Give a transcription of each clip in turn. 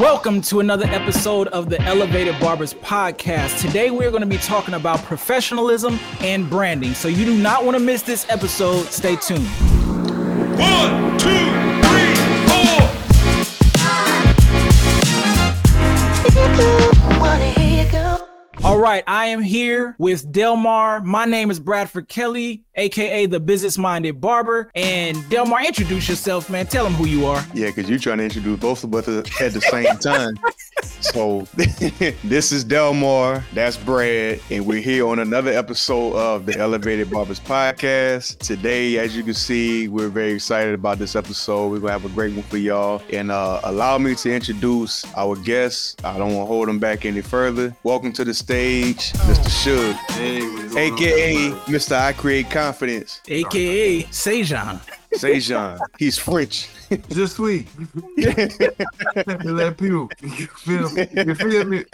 Welcome to another episode of the Elevated Barbers podcast. Today we're going to be talking about professionalism and branding. So you do not want to miss this episode. Stay tuned. One, two, right, I am here with Delmar. My name is Bradford Kelly, aka the Business Minded Barber. And Delmar, introduce yourself, man. Tell them who you are. Yeah, because you're trying to introduce both of us at the same time. so this is Delmar, that's Brad, and we're here on another episode of the Elevated Barbers Podcast. Today, as you can see, we're very excited about this episode. We're gonna have a great one for y'all. And uh, allow me to introduce our guests. I don't want to hold them back any further. Welcome to the stage, Mr. Suge, aka Mr. I Create Confidence. aka Sejan. Sejan. He's French. Just sweet. Let people you feel, you feel me?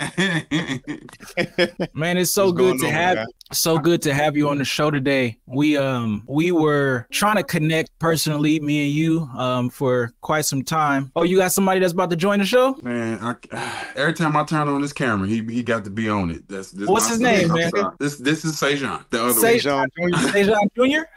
Man, it's so What's good to on, have guy? so good to have you on the show today. We um we were trying to connect personally, me and you, um, for quite some time. Oh, you got somebody that's about to join the show? Man, I, every time I turn on this camera, he he got to be on it. That's this What's his name, I'm man? sorry. This this is Sejan. The other Say- one. Sejan Jr. Sejan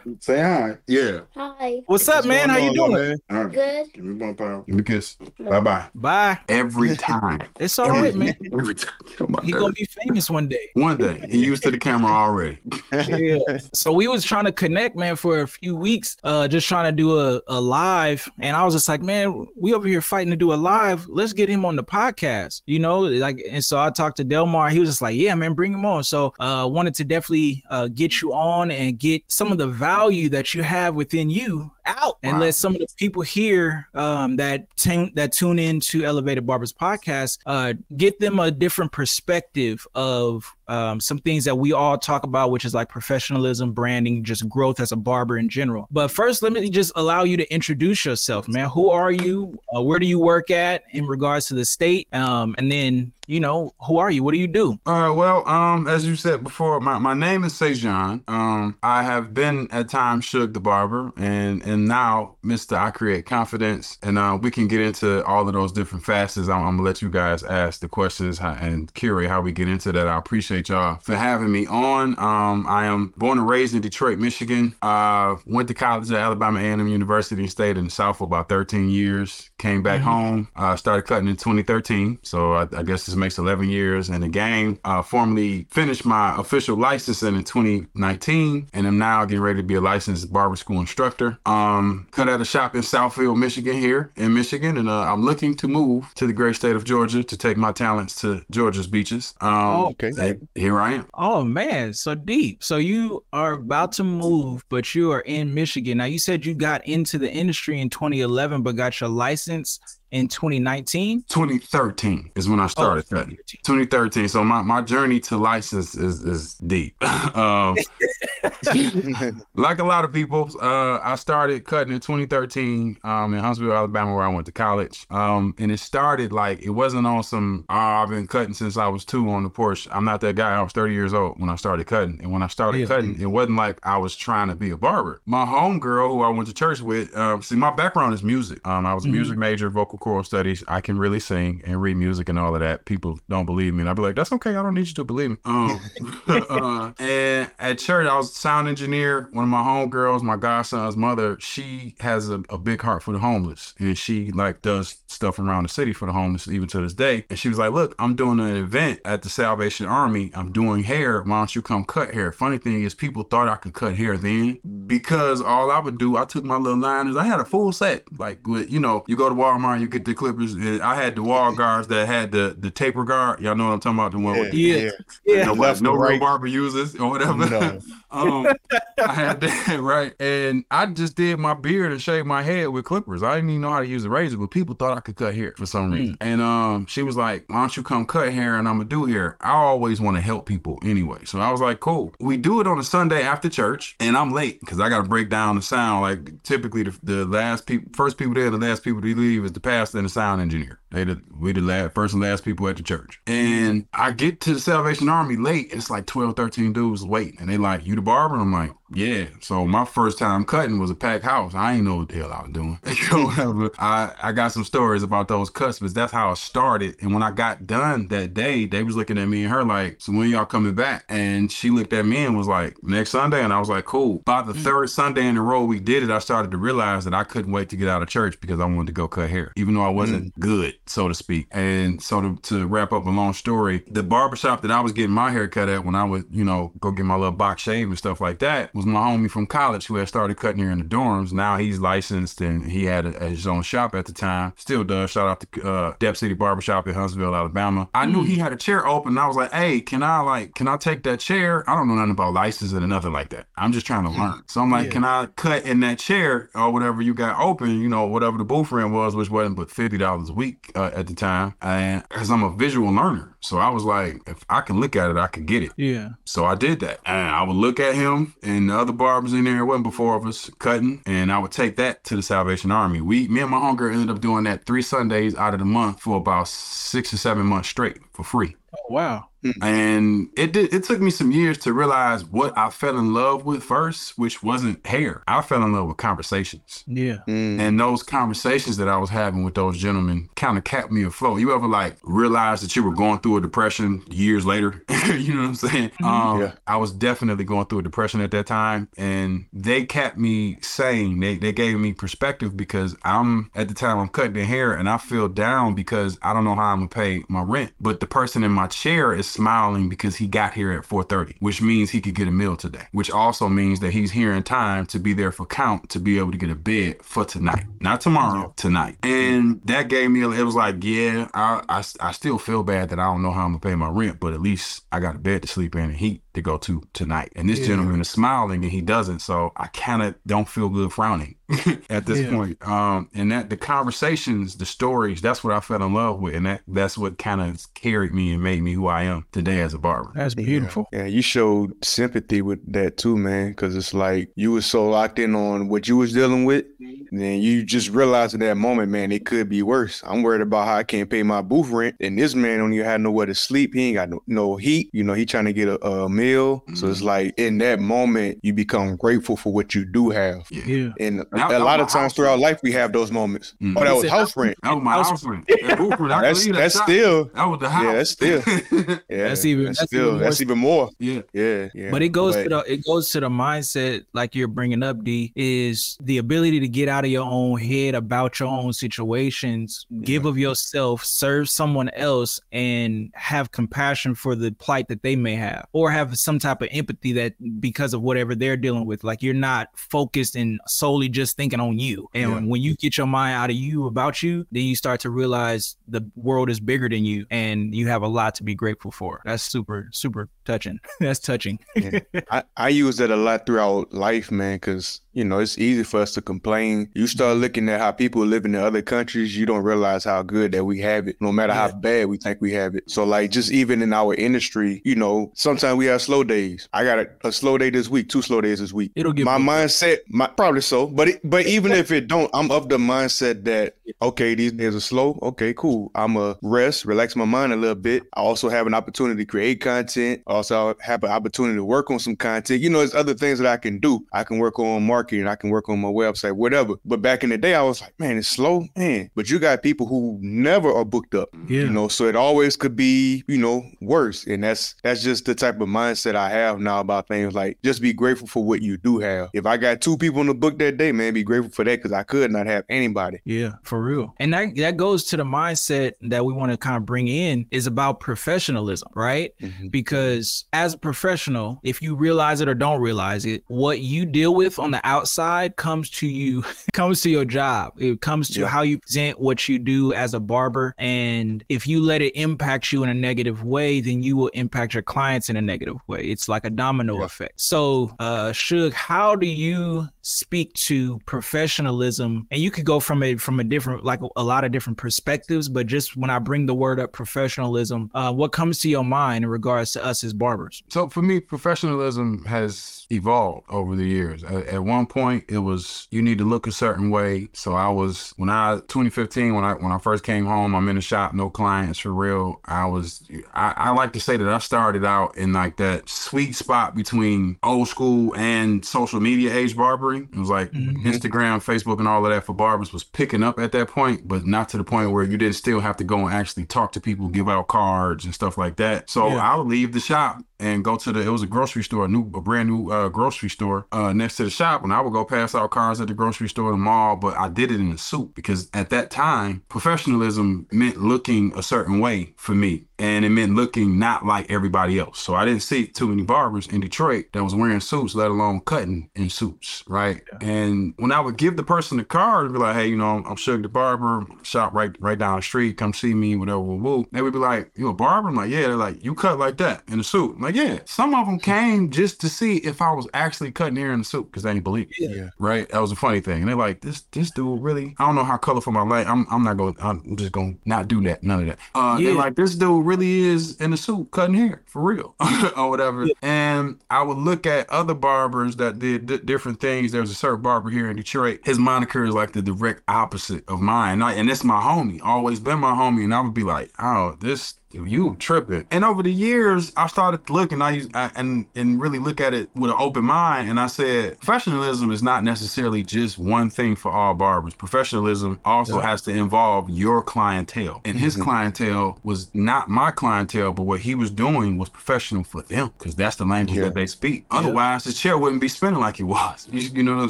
Jr. Say hi. Yeah. Hi. What's up, What's man? How you doing? man? All right. Good. Give me one pound. Give me a kiss. Bye bye. Bye. Every time. It's all right, man. Every time. He God. gonna be famous one day. One day. He used to the camera already. Yeah. So we was trying to connect, man, for a few weeks, uh, just trying to do a, a live. And I was just like, man, we over here fighting to do a live. Let's get him on the podcast. You know, like and so I talked to Delmar. He was just like, Yeah, man, bring him on. So uh wanted to definitely uh get you on and get some of the value that you have within you out and Wow. let some of the people here um that tune that tune in to Elevated Barbers podcast uh get them a different perspective of um, some things that we all talk about, which is like professionalism, branding, just growth as a barber in general. But first, let me just allow you to introduce yourself, man. Who are you? Uh, where do you work at in regards to the state? Um, and then, you know, who are you? What do you do? All right. Well, um, as you said before, my, my name is Sejan. Um, I have been at times Suge the Barber, and and now Mister I Create Confidence, and uh, we can get into all of those different facets. I'm, I'm gonna let you guys ask the questions and curate how we get into that. I appreciate y'all for having me on. Um, I am born and raised in Detroit, Michigan. Uh, went to college at Alabama A&M University and stayed in the South for about 13 years. Came back home. Uh, started cutting in 2013. So I, I guess this makes 11 years in the game. Uh, formally finished my official licensing in 2019, and I'm now getting ready to be a licensed barber school instructor. Um, cut at a shop in Southfield, Michigan, here in Michigan, and uh, I'm looking to move to the great state of Georgia to take my talents to Georgia's beaches. Um, Oh, okay. and here I am. Oh man, so deep. So you are about to move, but you are in Michigan. Now you said you got into the industry in 2011, but got your license in 2019. 2013 is when I started Oh, cutting. 2013. So my, my journey to license is is deep. um, like a lot of people, uh, I started cutting in 2013 um, in Huntsville, Alabama, where I went to college. Um, and it started like it wasn't on some. Oh, I've been cutting since I was two on the porch. I'm not that guy. I was 30 years old when I started cutting, and when I started Yeah. cutting, it wasn't like I was trying to be a barber. My homegirl, who I went to church with, um, see, my background is music. Um, I was a Mhm. music major, vocal choral studies. I can really sing and read music and all of that. People don't believe me, and I'd be like, "That's okay. I don't need you to believe me." Um, uh, and at church, I was a sound engineer. One of my homegirls, my godson's mother, she has a, a big heart for the homeless, and she like does stuff around the city for the homeless even to this day. And she was like, "Look, I'm doing an event at the Salvation Army. I'm doing hair. Why don't you come cut hair?" Funny thing is, people thought I could cut hair then because all I would do, I took my little liners. I had a full set, like with you know, you go to Walmart, you get the clippers. and I had the wall guards that had the the taper guard. Y'all know what I'm talking about? The one with the Yeah. Yeah. no, Left no and real right. barber uses or whatever. No. Um, um, I had that right, and I just did my beard and shaved my head with clippers. I didn't even know how to use a razor, but people thought I could cut hair for some reason. And um, she was like, "Why don't you come cut hair and I'm gonna do hair?" I always want to help people anyway, so I was like, "Cool." We do it on a Sunday after church, and I'm late because I got to break down the sound. Like typically, the, the last people, first people there, the last people to leave is the pastor and the sound engineer. They the we the last first and last people at the church. And I get to the Salvation Army late, it's like 12, 13 dudes waiting. And they like, you the barber? I'm like, Yeah. So my first time cutting was a packed house. I ain't know what the hell I was doing. You know, whatever. I, I got some stories about those but that's how it started. And when I got done that day, they was looking at me and her like, so when y'all coming back? And she looked at me and was like, next Sunday. And I was like, cool. By the mm. third Sunday in a row we did it, I started to realize that I couldn't wait to get out of church because I wanted to go cut hair, even though I wasn't mm. good, so to speak. And so to, to wrap up a long story, the barbershop that I was getting my hair cut at when I would, you know, go get my little box shave and stuff like that was my homie from college who had started cutting here in the dorms. Now he's licensed and he had a, his own shop at the time. Still does. Shout out to uh, Dep City Barbershop in Huntsville, Alabama. I knew he had a chair open. And I was like, hey, can I like, can I take that chair? I don't know nothing about licensing or nothing like that. I'm just trying to learn. So I'm like, Yeah. can I cut in that chair or whatever you got open? You know, whatever the booth rent was, which wasn't but fifty dollars a week uh, at the time. And because I'm a visual learner, so I was like, if I can look at it, I can get it. Yeah. So I did that. And I would look at him and the other barbers in there, it wasn't before of us cutting, and I would take that to the Salvation Army. We, me and my hunger ended up doing that three Sundays out of the month for about six or seven months straight for free. Oh, wow. And it did it took me some years to realize what I fell in love with first, which wasn't hair. I fell in love with conversations. Yeah. Mm. And those conversations that I was having with those gentlemen kind of kept me afloat. You ever like realize that you were going through a depression years later? you know what I'm saying? Um, Yeah. I was definitely going through a depression at that time, and they kept me sane. They they gave me perspective because I'm at the time I'm cutting the hair, and I feel down because I don't know how I'm gonna pay my rent. But the person in my chair is smiling because he got here at 4:30, which means he could get a meal today. Which also means that he's here in time to be there for count to be able to get a bed for tonight, not tomorrow, tonight. And that gave me. It was like, yeah, I, I I still feel bad that I don't know how I'm gonna pay my rent, but at least I got a bed to sleep in and heat to go to tonight. And this Yeah. gentleman is smiling and he doesn't, so I kind of don't feel good frowning at this Yeah. point. Um, and that the conversations, the stories, that's what I fell in love with, and that that's what kind of carried me and made me who I am today as a barber. That's beautiful. Yeah, you showed sympathy with that too, man. Because it's like you was so locked in on what you was dealing with, and then you just realized in that moment, man, it could be worse. I'm worried about how I can't pay my booth rent, and this man don't even have nowhere to sleep. He ain't got no, no heat. You know, he trying to get a, a meal. So it's like in that moment, you become grateful for what you do have. Yeah. And That- a lot of times house throughout life, we have those moments. Mm. Oh, that was house rent. That was my House- house rent. Rent, I That's that's shot- still that was the house. Yeah, that's still- yeah. That's even- that's, that's still even that's more- even more. yeah. Yeah, yeah. But it goes But- to the it goes to the mindset like you're bringing up D is the ability to get out of your own head about your own situations, give of yourself, serve someone else and have compassion for the plight that they may have or have some type of empathy that because of whatever they're dealing with like you're not focused and solely just thinking on you. And Yeah. when you get your mind out of you about you, then you start to realize the world is bigger than you and you have a lot to be grateful for. That's super super touching. That's touching. I, I use that a lot throughout life, man, because you know it's easy for us to complain. You start mm-hmm. looking at how people live in other countries, you don't realize how good that we have it, no matter how bad we think we have it. So like just even in our industry, you know, sometimes we have slow days. I got a, a slow day this week, two slow days this week. It'll get my mindset, my probably so, but it, but even if it don't, I'm of the mindset that okay, these days are slow. Okay, cool. I'm a rest, relax my mind a little bit. I also have an opportunity to create content. I also have an opportunity to work on some content. You know, there's other things that I can do. I can work on marketing. I can work on my website, whatever. But back in the day, I was like, man, it's slow, man. But you got people who never are booked up. Yeah. You know, so it always could be, you know, worse. And that's that's just the type of mindset I have now about things. Like, just be grateful for what you do have. If I got two people in the book that day, man, be grateful for that because I could not have anybody. Yeah, for real. And that that goes to the mindset that we want to kind of bring in is about professionalism, right? Mhm. Because as a professional, if you realize it or don't realize it, what you deal with on the outside comes to you comes to your job. It comes to Yeah. how you present what you do as a barber and if you let it impact you in a negative way, then you will impact your clients in a negative way. It's like a domino Yeah. effect. So, uh Suge, how do you speak to professionalism and you could go from a from a different like a lot of different perspectives but just when i bring the word up professionalism uh, what comes to your mind in regards to us as barbers So for me, professionalism has evolved over the years. At, at one one point it was you need to look a certain way. So I was when I 2015 when I when I first came home, I'm in the shop, no clients for real. I was I, I like to say that I started out in like that sweet spot between old school and social media age barbering. It was like Mhm. Instagram, Facebook, and all of that for barbers was picking up at that point, but not to the point where you didn't still have to go and actually talk to people, give out cards and stuff like that. So Yeah. I would leave the shop and go to the it was a grocery store, a new a brand new uh, grocery store uh, next to the shop, and I would go pass out cards at the grocery store, the mall. But I did it in a suit because at that time, professionalism meant looking a certain way for me, and it meant looking not like everybody else. So I didn't see too many barbers in Detroit that was wearing suits, let alone cutting in suits, right? And when I would give the person the card and be like, "Hey, you know, I'm Suge the barber, shop right right down the street, come see me, whatever, woo, woo," they would be like, "You a barber?" I'm like, "Yeah." They're like, "You cut like that in a suit?" I'm like, yeah. Some of them came just to see if I was actually cutting hair in the suit because they didn't believe it. Yeah. Right? That was a funny thing. And they're like, this this dude really, I don't know how colorful my light. I'm I'm not going to I'm just gonna not do that. None of that. Uh they're like, this dude really is in a suit cutting hair for real. or whatever. And I would look at other barbers that did di- different things. There's a certain barber here in Detroit. His moniker is like the direct opposite of mine. And, I, and it's my homie. Always been my homie. And I would be like, oh, this you tripping. And over the years, I started looking, I, used, I and and really look at it with an open mind. And I said, professionalism is not necessarily just one thing for all barbers. Professionalism also has to involve your clientele. And his mm-hmm. clientele was not my clientele, but what he was doing was professional for them because that's the language Yeah. that they speak. Otherwise, the chair wouldn't be spinning like it was. You, you know what I'm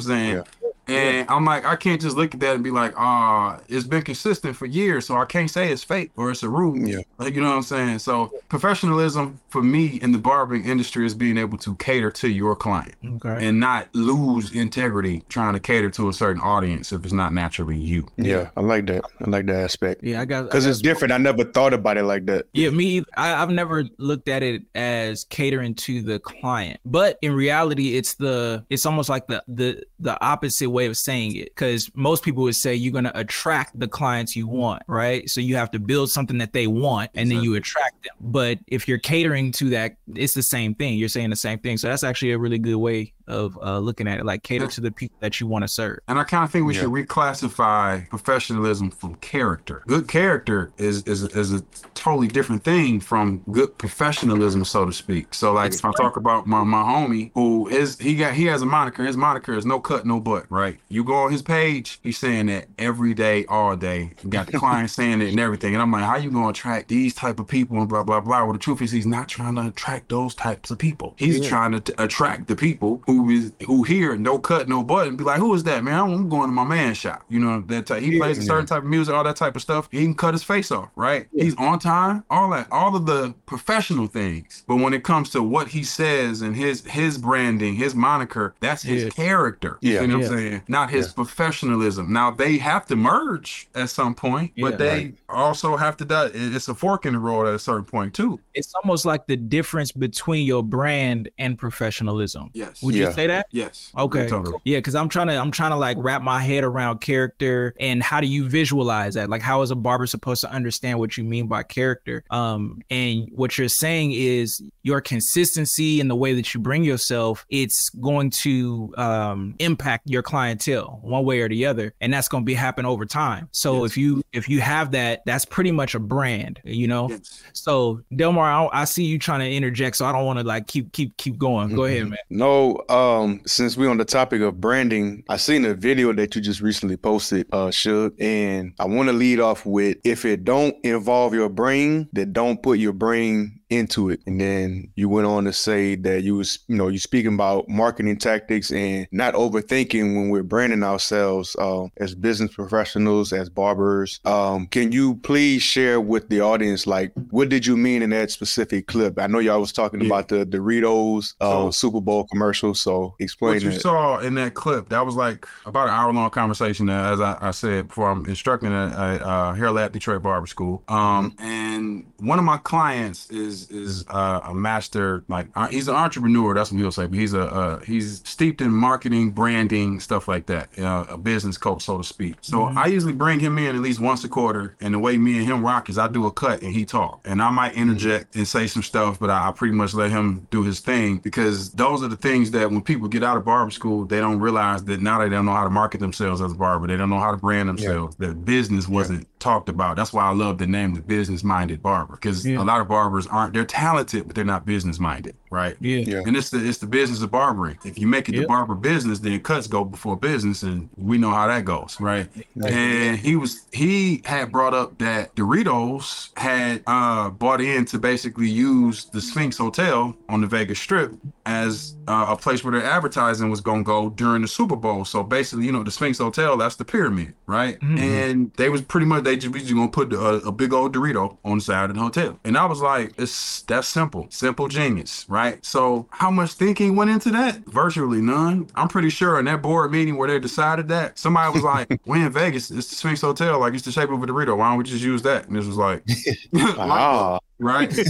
saying? Yeah. And I'm like, I can't just look at that and be like, ah, it's been consistent for years, so I can't say it's fake or it's a rule. Yeah. Like, you know what I'm saying? So professionalism for me in the barbering industry is being able to cater to your client Okay. and not lose integrity trying to cater to a certain audience if it's not naturally you. Yeah, I like that. I like that aspect Yeah, I got because it's different. I never thought about it like that. Yeah, me. I, I've never looked at it as catering to the client, but in reality, it's the it's almost like the the the opposite way of saying it. Because most people would say you're gonna attract the clients you want, right? So you have to build something that they want, and then you attract them. But if you're catering to that, it's the same thing. You're saying the same thing. So that's actually a really good way of uh, looking at it. Like cater to the people that you want to serve. And I kind of think we Yeah. should reclassify professionalism from character. Good character is is is a totally different thing from good professionalism, so to speak. So like if I talk about my, my homie who is he got he has a moniker. His moniker is no cut, no butt, right? You go on his page, he's saying that every day, all day. You got the client saying it and everything. And I'm like, how you gonna attract these type of people and blah blah blah? Well the truth is he's not trying to attract those types of people. He's trying to t- attract the people who is who here, no cut, no butt and be like, who is that, man? I'm going to my man shop. You know, that type. He plays a certain type of music, all that type of stuff. He can cut his face off, right? He's on time, all that, all of the professional things. But when it comes to what he says and his his branding, his moniker, that's his Yeah. character. Yeah. You know Yeah. what I'm saying? Not his professionalism. Now they have to merge at some point, Yeah. but they also have to die. It's a fork in the road at a certain point too. It's almost like the difference between your brand and professionalism. Yes. Would Yeah. you say that? Yes. Okay. Totally. Yeah, because I'm trying to I'm trying to like wrap my head around character and how do you visualize that? Like how is a barber supposed to understand what you mean by character? Um, and what you're saying is your consistency in the way that you bring yourself, it's going to um impact your clientele one way or the other, and that's going to be happen over time. So Yes. if you if you have that, that's pretty much a brand, you know. Yes. So Delmar, I, I see you trying to interject, so I don't want to like keep keep keep going. Go ahead, man. No, um, since we're on the topic of branding, I seen a video that you just recently posted, uh, Suge, and I want to lead off with if it don't involve your brain, then don't put your brain into it. And then you went on to say that you was, you know, you speaking about marketing tactics and not overthinking when we're branding ourselves uh, as business professionals, as barbers. Um, can you please share with the audience, like, what did you mean in that specific clip? I know y'all was talking Yeah. about the Doritos uh, So- Super Bowl commercial, so explain What you that. saw in that clip, that was like about an hour long conversation. uh, As I, I said before, I'm instructing at, at uh, Hair Lab Detroit Barber School. Um, and one of my clients is is is uh, a master like uh, he's an entrepreneur. That's what he'll say. But he's a uh, he's steeped in marketing, branding, stuff like that. Uh, a business coach, so to speak. So I usually bring him in at least once a quarter. And the way me and him rock is I do a cut and he talk, and I might interject and say some stuff, but I, I pretty much let him do his thing because those are the things that when people get out of barber school, they don't realize that now they don't know how to market themselves as a barber. They don't know how to brand themselves. That business wasn't talked about. That's why I love the name the business minded barber because Yeah. a lot of barbers aren't they're talented, but they're not business minded, right? Yeah. Yeah. And it's the it's the business of barbering. If you make it the barber business, then cuts go before business, and we know how that goes, right? And he was he had brought up that Doritos had uh bought in to basically use the Sphinx Hotel on the Vegas Strip as uh, a place where their advertising was gonna go during the Super Bowl. So basically, you know, the Sphinx Hotel that's the pyramid, right? And they was pretty much they just, we just gonna put a, a big old Dorito on the side of the hotel, and I was like, it's that's simple, simple genius, right? So how much thinking went into that? Virtually none. I'm pretty sure in that board meeting where they decided that somebody was like, "We in Vegas, it's the Sphinx Hotel, like it's the shape of a Dorito. Why don't we just use that?" And this was like, Ah, right?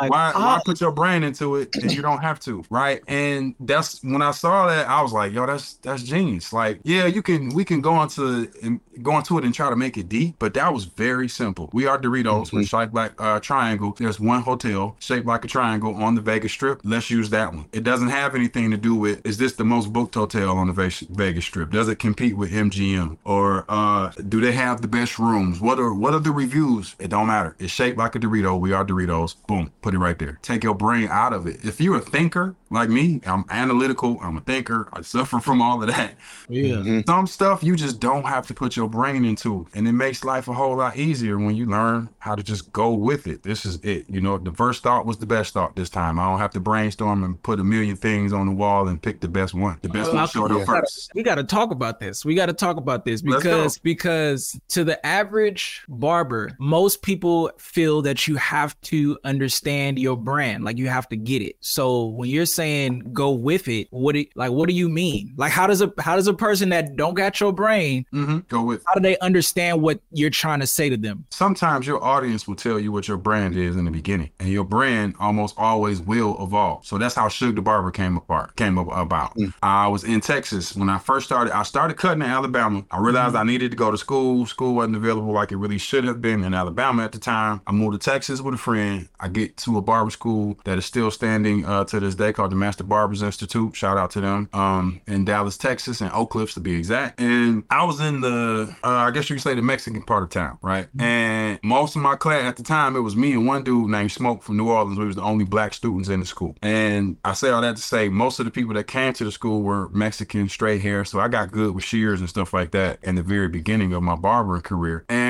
Like, why, ah, why put your brain into it and you don't have to, right? And that's when I saw that, I was like, yo, that's that's genius. Like, yeah, you can we can go into and go into it and try to make it deep, but that was very simple. We are Doritos with shaped like a triangle. There's one hotel shaped like a triangle on the Vegas Strip. Let's use that one. It doesn't have anything to do with is this the most booked hotel on the Vegas, Vegas Strip? Does it compete with MGM or uh, do they have the best rooms? What are what are the reviews? It don't matter. It's shaped like a Dorito. We are Doritos. Boom, put it right there. Take your brain out of it. If you're a thinker like me, I'm analytical. I'm a thinker. I suffer from all of that. yeah. Mm-hmm. Some stuff you just don't have to put your brain into, and it makes life a whole lot easier when you learn how to just go with it. This is it. You know, the first thought was the best thought this time. I don't have to brainstorm and put a million things on the wall and pick the best one. The best Well, one showed we up gotta- first. We got to talk about this. We got to talk about this because because to the average barber, most people feel that you have to understand your brand, like you have to get it. So when you're saying go with it, what do like what do you mean? Like how does a how does a person that don't got your brain, hmm Go with. how do they understand what you're trying to say to them? Sometimes your audience will tell you what your brand is in the beginning, and your brand almost always will evolve. So that's how Suge the Barber came apart, came up about. I was in Texas when I first started. I started cutting in Alabama. I realized I needed to go to school. School wasn't available like it really should have been in Alabama at the time. I moved to Texas with a friend. I get to a barber school that is still standing uh, to this day called the Master Barbers Institute. Shout out to them um, in Dallas, Texas, and Oak Cliffs to be exact. And I was in the, uh, I guess you could say the Mexican part of town, right? And most of my class at the time, it was me and one dude named Smoke from New Orleans. We was the only black students in the school. And I say all that to say most of the people that came to the school were Mexican, straight hair. So I got good with shears and stuff like that in the very beginning of my barbering career. And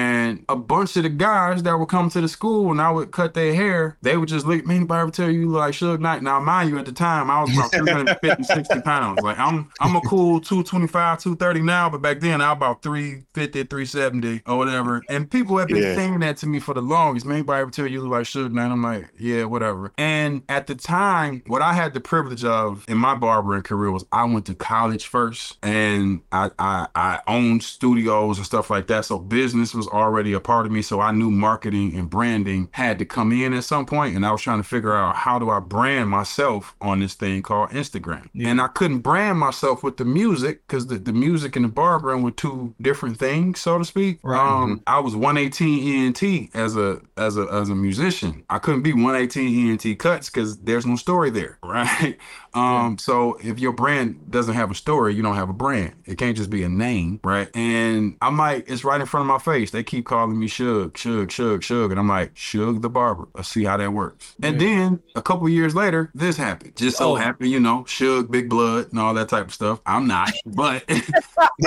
a bunch of the guys that would come to the school and I would cut their hair, they would just look, man, anybody ever tell you you look like Suge Knight? Now, mind you, at the time, I was about 350, 60 pounds. Like, I'm I'm a cool 225, 230 now, but back then, I was about 350, 370 or whatever. And people have been Yeah. saying that to me for the longest. Man, anybody ever tell you you look like Suge Knight? I'm like, yeah, whatever. And at the time, what I had the privilege of in my barbering career was I went to college first and I, I, I owned studios and stuff like that. So business was already a part of me. So I knew marketing and branding had to come in at some point, And I was trying to figure out how do I brand myself on this thing called Instagram. And I couldn't brand myself with the music because the, the music and the barbering were two different things, so to speak. Right. Um, I was 118 ENT as a as a as a musician. I couldn't be 118 ENT cuts because there's no story there, right? Um, so if your brand doesn't have a story, you don't have a brand. It can't just be a name, right? And I'm like, it's right in front of my face. They keep calling me Suge, Suge, Suge, Suge, and I'm like, Suge the barber. Let's see how that works. And then a couple years later, this happened. Just so Oh. happened, you know, Suge, Big Blood, and all that type of stuff. I'm not, but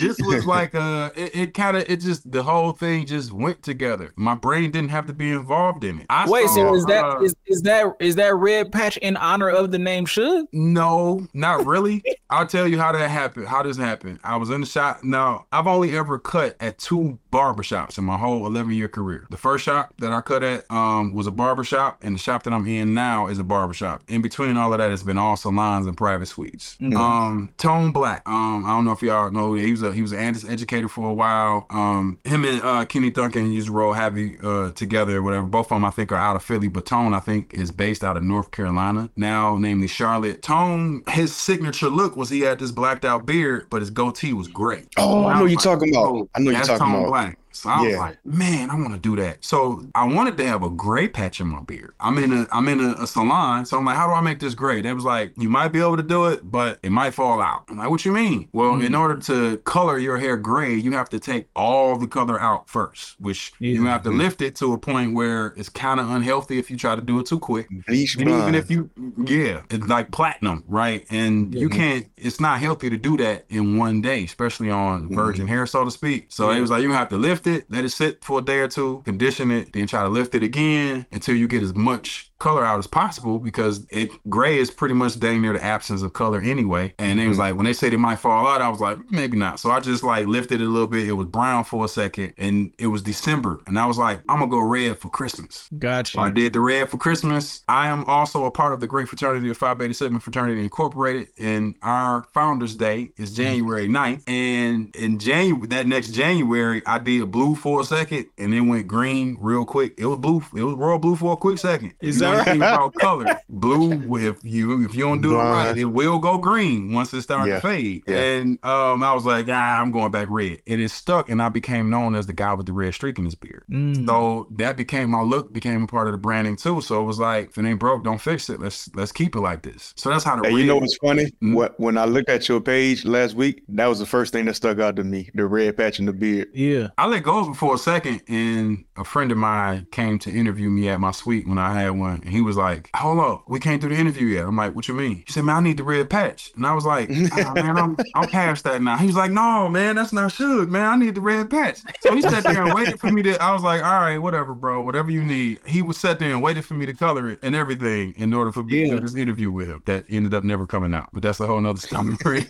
this was like uh it, it kind of it just the whole thing just went together. My brain didn't have to be involved in it. I Wait, saw, so is that uh, is, is that is that red patch in honor of the name Suge? no not really. I'll tell you how that happened how this happened. I was in the shop. Now i've only ever cut at two barbershops in my whole 11 year career. The first shop that i cut at um was a barbershop and the shop that i'm in now is a barbershop. In between all of that it's been all salons and private suites. Um tone Black. Um, I don't know if y'all know he was a he was an educator for a while. Um, him and uh, Kenny Duncan used to roll heavy uh, together or whatever. Both of them I think are out of Philly, but Tone I think is based out of North Carolina now, namely Charlotte. Tone, his signature look was he had this blacked out beard, but his goatee was gray. Oh, I know you're like, talking about. oh, I know you're talking Tone about. Black. So I was Yeah. like, man, I want to do that. So I wanted to have a gray patch in my beard. I'm in a I'm in a, a salon, so I'm like, how do I make this gray? They was like, you might be able to do it, but it might fall out. I'm like, what you mean? Well, in mm-hmm. order to color your hair gray, you have to take all the color out first, which you have to lift it to a point where it's kind of unhealthy if you try to do it too quick. And even if you, yeah, it's like platinum, right? And you mm-hmm. can't, it's not healthy to do that in one day, especially on mm-hmm. virgin hair, so to speak. So it was like, you have to lift it, let it sit for a day or two, condition it, then try to lift it again until you get as much color out as possible because it gray is pretty much dang near the absence of color anyway. And it was mm-hmm. like, when they said it might fall out, I was like, maybe not. So I just like lifted it a little bit. It was brown for a second and it was December. And I was like, I'm gonna go red for Christmas. Gotcha. So I did the red for Christmas. I am also a part of the great fraternity of Phi Beta Sigma Fraternity Incorporated, and our Founders Day is mm-hmm. January 9th. And in January, that next January, I did blue for a second, and then went green real quick. It was blue. It was royal blue for a quick second. Is that anything right? about color? Blue, if you if you don't do it right, it will go green once it starts Yeah. to fade. Yeah. And um, I was like, ah, I'm going back red. It is stuck, and I became known as the guy with the red streak in his beard. Mm. So that became my look, became a part of the branding too. So it was like, if it ain't broke, don't fix it. Let's let's keep it like this. So that's how the Hey, you know what's funny? Mhm. What when I looked at your page last week, that was the first thing that stuck out to me: the red patch in the beard. Yeah. I let go of it for a second, and a friend of mine came to interview me at my suite when I had one, and he was like, "Hold up, we can't do the interview yet." I'm like, "What you mean?" He said, "Man, I need the red patch," and I was like, "Ah, "Man, I'm I'm past that now." He was like, "No, man, that's not Suge, man. I need the red patch." So he sat there and waited for me to. I was like, "All right, whatever, bro, whatever you need." He was sat there and waited for me to color it and everything in order for me to Yeah. do this interview with him. That ended up never coming out, but that's a whole nother story.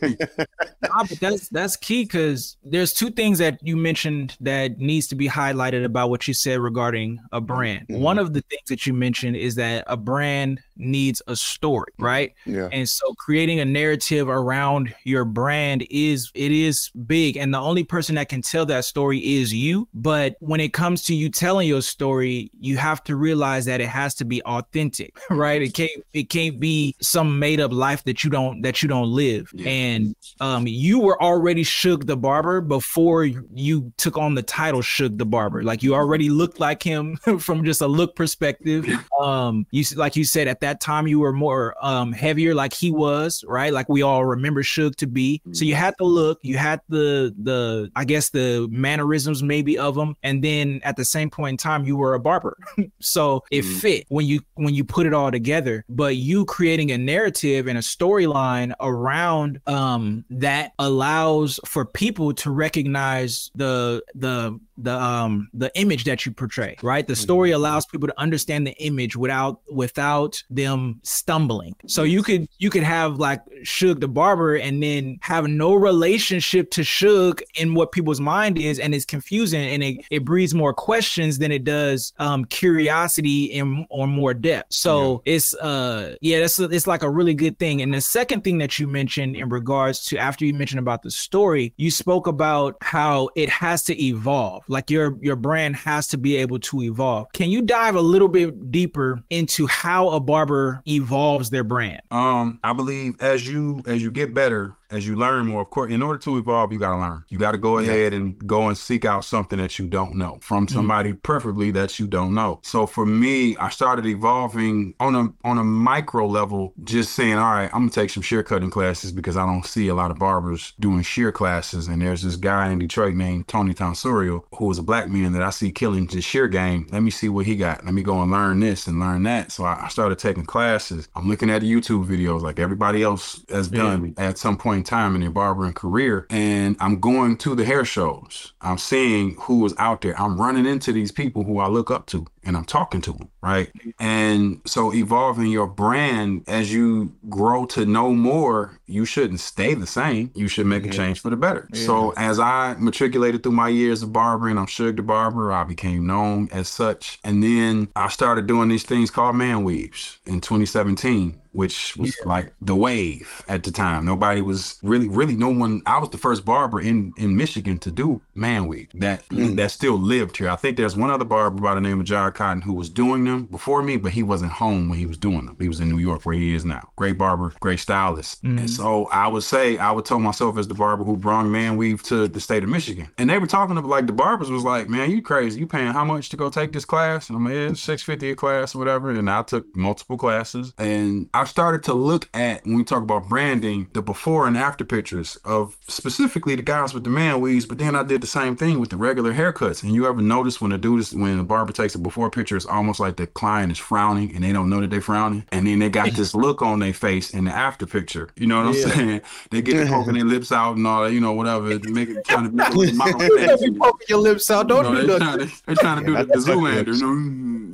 Nah, but that's that's key because there's two things that you mentioned that needs to be highlighted about what you said regarding a brand. Mhm. One of the things that you mentioned is that a brand needs a story, right? Yeah. And so creating a narrative around your brand is it is big and the only person that can tell that story is you, but when it comes to you telling your story, you have to realize that it has to be authentic, right? It can't it can't be some made up life that you don't that you don't live. Yeah. And um you were already Suge the Barber before you took on the title Suge the Barber. Like you already looked like him from just a look perspective. Um you like you said at that time you were more um heavier like he was, right? Like we all remember Suge to be. So you had the look, you had the the I guess the mannerisms maybe of him and then at the same point in time you were a barber. so it Mhm. fit when you when you put it all together, but you creating a narrative and a storyline around um that allows for people to recognize the the the um the image that you portray right the story allows people to understand the image without without them stumbling. So you could you could have like Suge the barber and then have no relationship to Suge in what people's mind is and it's confusing and it, it breeds more questions than it does um curiosity and or more depth. So it's uh yeah that's it's like a really good thing. And the second thing that you mentioned in regards to after you mentioned about the story you spoke about how it has to evolve. Like your your brand has to be able to evolve. Can you dive a little bit deeper into how a barber evolves their brand? Um, I believe as you as you get better, as you learn more, of course, in order to evolve, you gotta learn. You gotta go ahead and go and seek out something that you don't know from mm-hmm. somebody, preferably that you don't know. So for me, I started evolving on a on a micro level, just saying, all right, I'm gonna take some shear cutting classes because I don't see a lot of barbers doing shear classes. And there's this guy in Detroit named Tony Tonsurio, who is a black man that I see killing the shear game. Let me see what he got. Let me go and learn this and learn that. So I I started taking classes. I'm looking at the YouTube videos like everybody else has done at some point in time in their barbering career. And I'm going to the hair shows. I'm seeing who is out there. I'm running into these people who I look up to and I'm talking to them, right? And so evolving your brand as you grow to know more you shouldn't stay the same. You should make a change for the better. So as I matriculated through my years of barbering, I'm Suge the Barber. I became known as such. And then I started doing these things called man weaves in 2017 which was like the wave at the time. Nobody was really, really no one. I was the first barber in in Michigan to do man weave that hmm. that still lived here. I think there's one other barber by the name of John Cotton who was doing them before me, but he wasn't home when he was doing them. He was in New York where he is now. Great barber, great stylist. And mm-hmm. So I would say I would tell myself as the barber who brought man weave to the state of Michigan. And they were talking about like the barbers was like, man, you crazy. You paying how much to go take this class? And I'm like, yeah, 650 a class or whatever. And I took multiple classes and I started to look at when we talk about branding the before and after pictures of specifically the guys with the man weaves, but then I did the same thing with the regular haircuts. And you ever notice when a dude is when the barber takes a before picture, it's almost like the client is frowning and they don't know that they're frowning. And then they got this look on their face in the after picture. You know what I'm saying? They get to poking their lips out and all that, you know, whatever, to make it trying to make it. You poking your lips out. Don't You know, do they're, nothing. trying to, they're trying to do the, the Zoolander.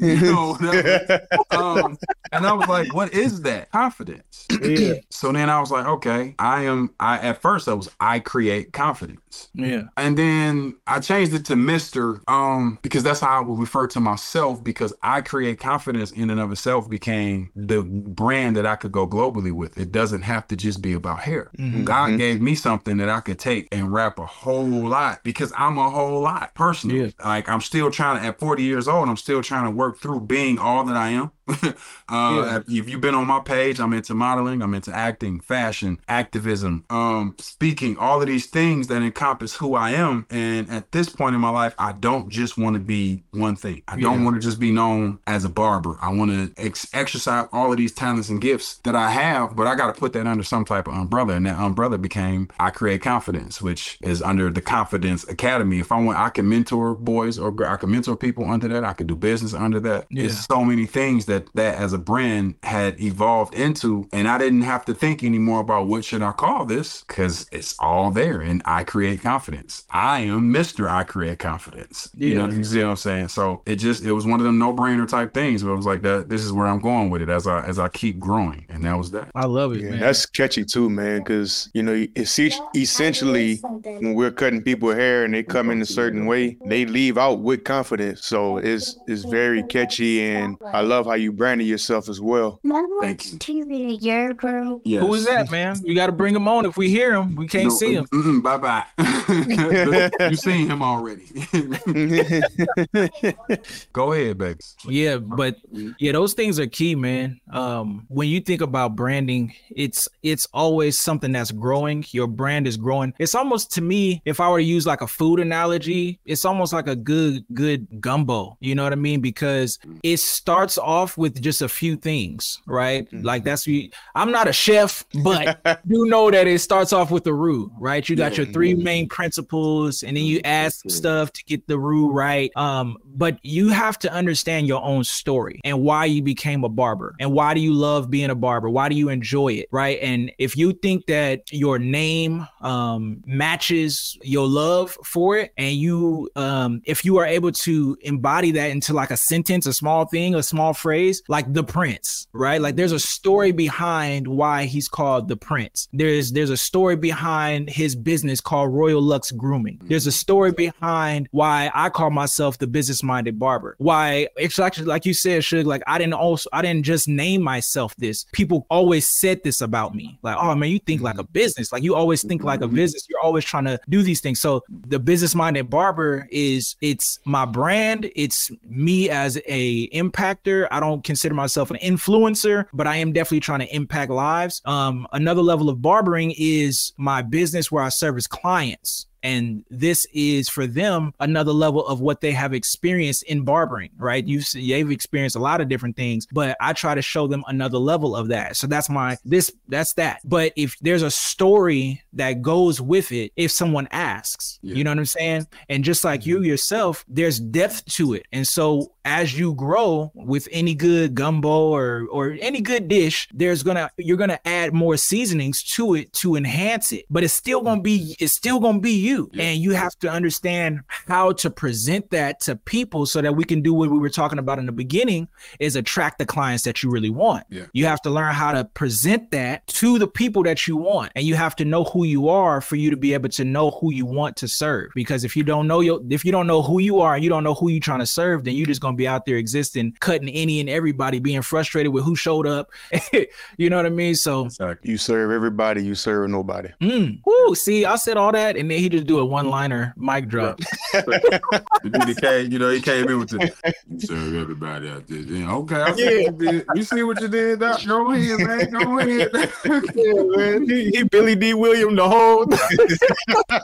you know, you know, whatever. um, and I was like, what is that? Confidence. Yeah. So then I was like, okay, I am, I, at first I was, I create confidence. Yeah. And then I changed it to Mr. Um, because that's how I would refer to myself because I create confidence in and of itself became the brand that I could go globally with. It doesn't have to just be about hair. God gave me something that I could take and wrap a whole lot because I'm a whole lot personally. Like I'm still trying to at 40 years old, I'm still trying to work through being all that I am. uh, If you've been on my page, I'm into modeling, I'm into acting, fashion, activism, um, speaking, all of these things that encompass who I am. And at this point in my life, I don't just want to be one thing. I don't want to just be known as a barber. I want to ex- exercise all of these talents and gifts that I have, but I got to put that under some type of umbrella. And that umbrella became I Create Confidence, which is under the Confidence Academy. If I want, I can mentor boys or I can mentor people under that. I could do business under that. Yeah. It's so many things that that as a brand had evolved into, and I didn't have to think anymore about what should I call this because it's all there. And I create confidence. I am Mister. I create confidence. You know, you see what I'm saying? So it just it was one of them no brainer type things. Where it was like that. This is where I'm going with it as I as I keep growing, and that was that. I love it, Yeah, man. that's catchy too, man. Because you know, it's e- essentially when we're cutting people hair and they come in a certain way, they leave out with confidence. So it's it's very catchy, and I love how you branded yourself as well. Thank you. TV a year ago. Yes. Who is that, man? You got to bring him on. If we hear him, we can't see him. bye bye. you seen him already. Go ahead, baby. Yeah, but yeah, those things are key, man. Um, when you think about branding, it's it's always something that's growing. Your brand is growing. It's almost to me, if I were to use like a food analogy, it's almost like a good good gumbo. You know what I mean? Because it starts off with just a few things, right? Like that's we. I'm not a chef, but do know that it starts off with the roux, right? You got your three main principles, and then you add some stuff to get the roux right. Um, but you have to understand your own story and why you became a barber and why do you love being a barber? Why do you enjoy it, right? And if you think that your name um, matches your love for it, and you, um, if you are able to embody that into like a sentence, a small thing, a small phrase, like the Prince, right? Like there's a story behind why he's called the Prince. There's there's a story behind his business called Royal Luxe Grooming. There's a story behind why I call myself the business minded barber. Why it's actually like you said, Suge, like I didn't also I didn't just name myself this. People always said this about me. Like, oh man, you think like a mm-hmm. business. Like you always think like a mm-hmm. business. You're always trying to do these things. So the business minded barber is it's my brand. It's me as a impactor. I don't consider myself an influencer, but I am definitely trying to impact lives. Um, another level of barbering is my business where I service clients. And this is for them another level of what they have experienced in barbering, right? You've they've experienced a lot of different things, but I try to show them another level of that. So that's my this that's that. But if there's a story that goes with it, if someone asks, Yeah. you know what I'm saying? And just like you mm-hmm. yourself, there's depth to it. And so as you grow with any good gumbo or or any good dish, there's gonna you're gonna add more seasonings to it to enhance it. But it's still gonna be it's still gonna be you. And you have to understand how to present that to people so that we can do what we were talking about in the beginning is attract the clients that you really want. Yeah. You have to learn how to present that to the people that you want. And you have to know who you are for you to be able to know who you want to serve. Because if you don't know your if you don't know who you are and you don't know who you're trying to serve, then you're just gonna be out there existing, cutting any and everybody, being frustrated with who showed up. you know what I mean? So Exactly. You serve everybody, you serve nobody. mm, woo, see, I said all that, and then he just do a one-liner mic drop. The dude that came, you know, he came in with the you serve everybody out there. Yeah, okay, I see what you did. You see what you did? Doc? Go ahead, man. Go ahead. man. He, he Billy Dee William the whole the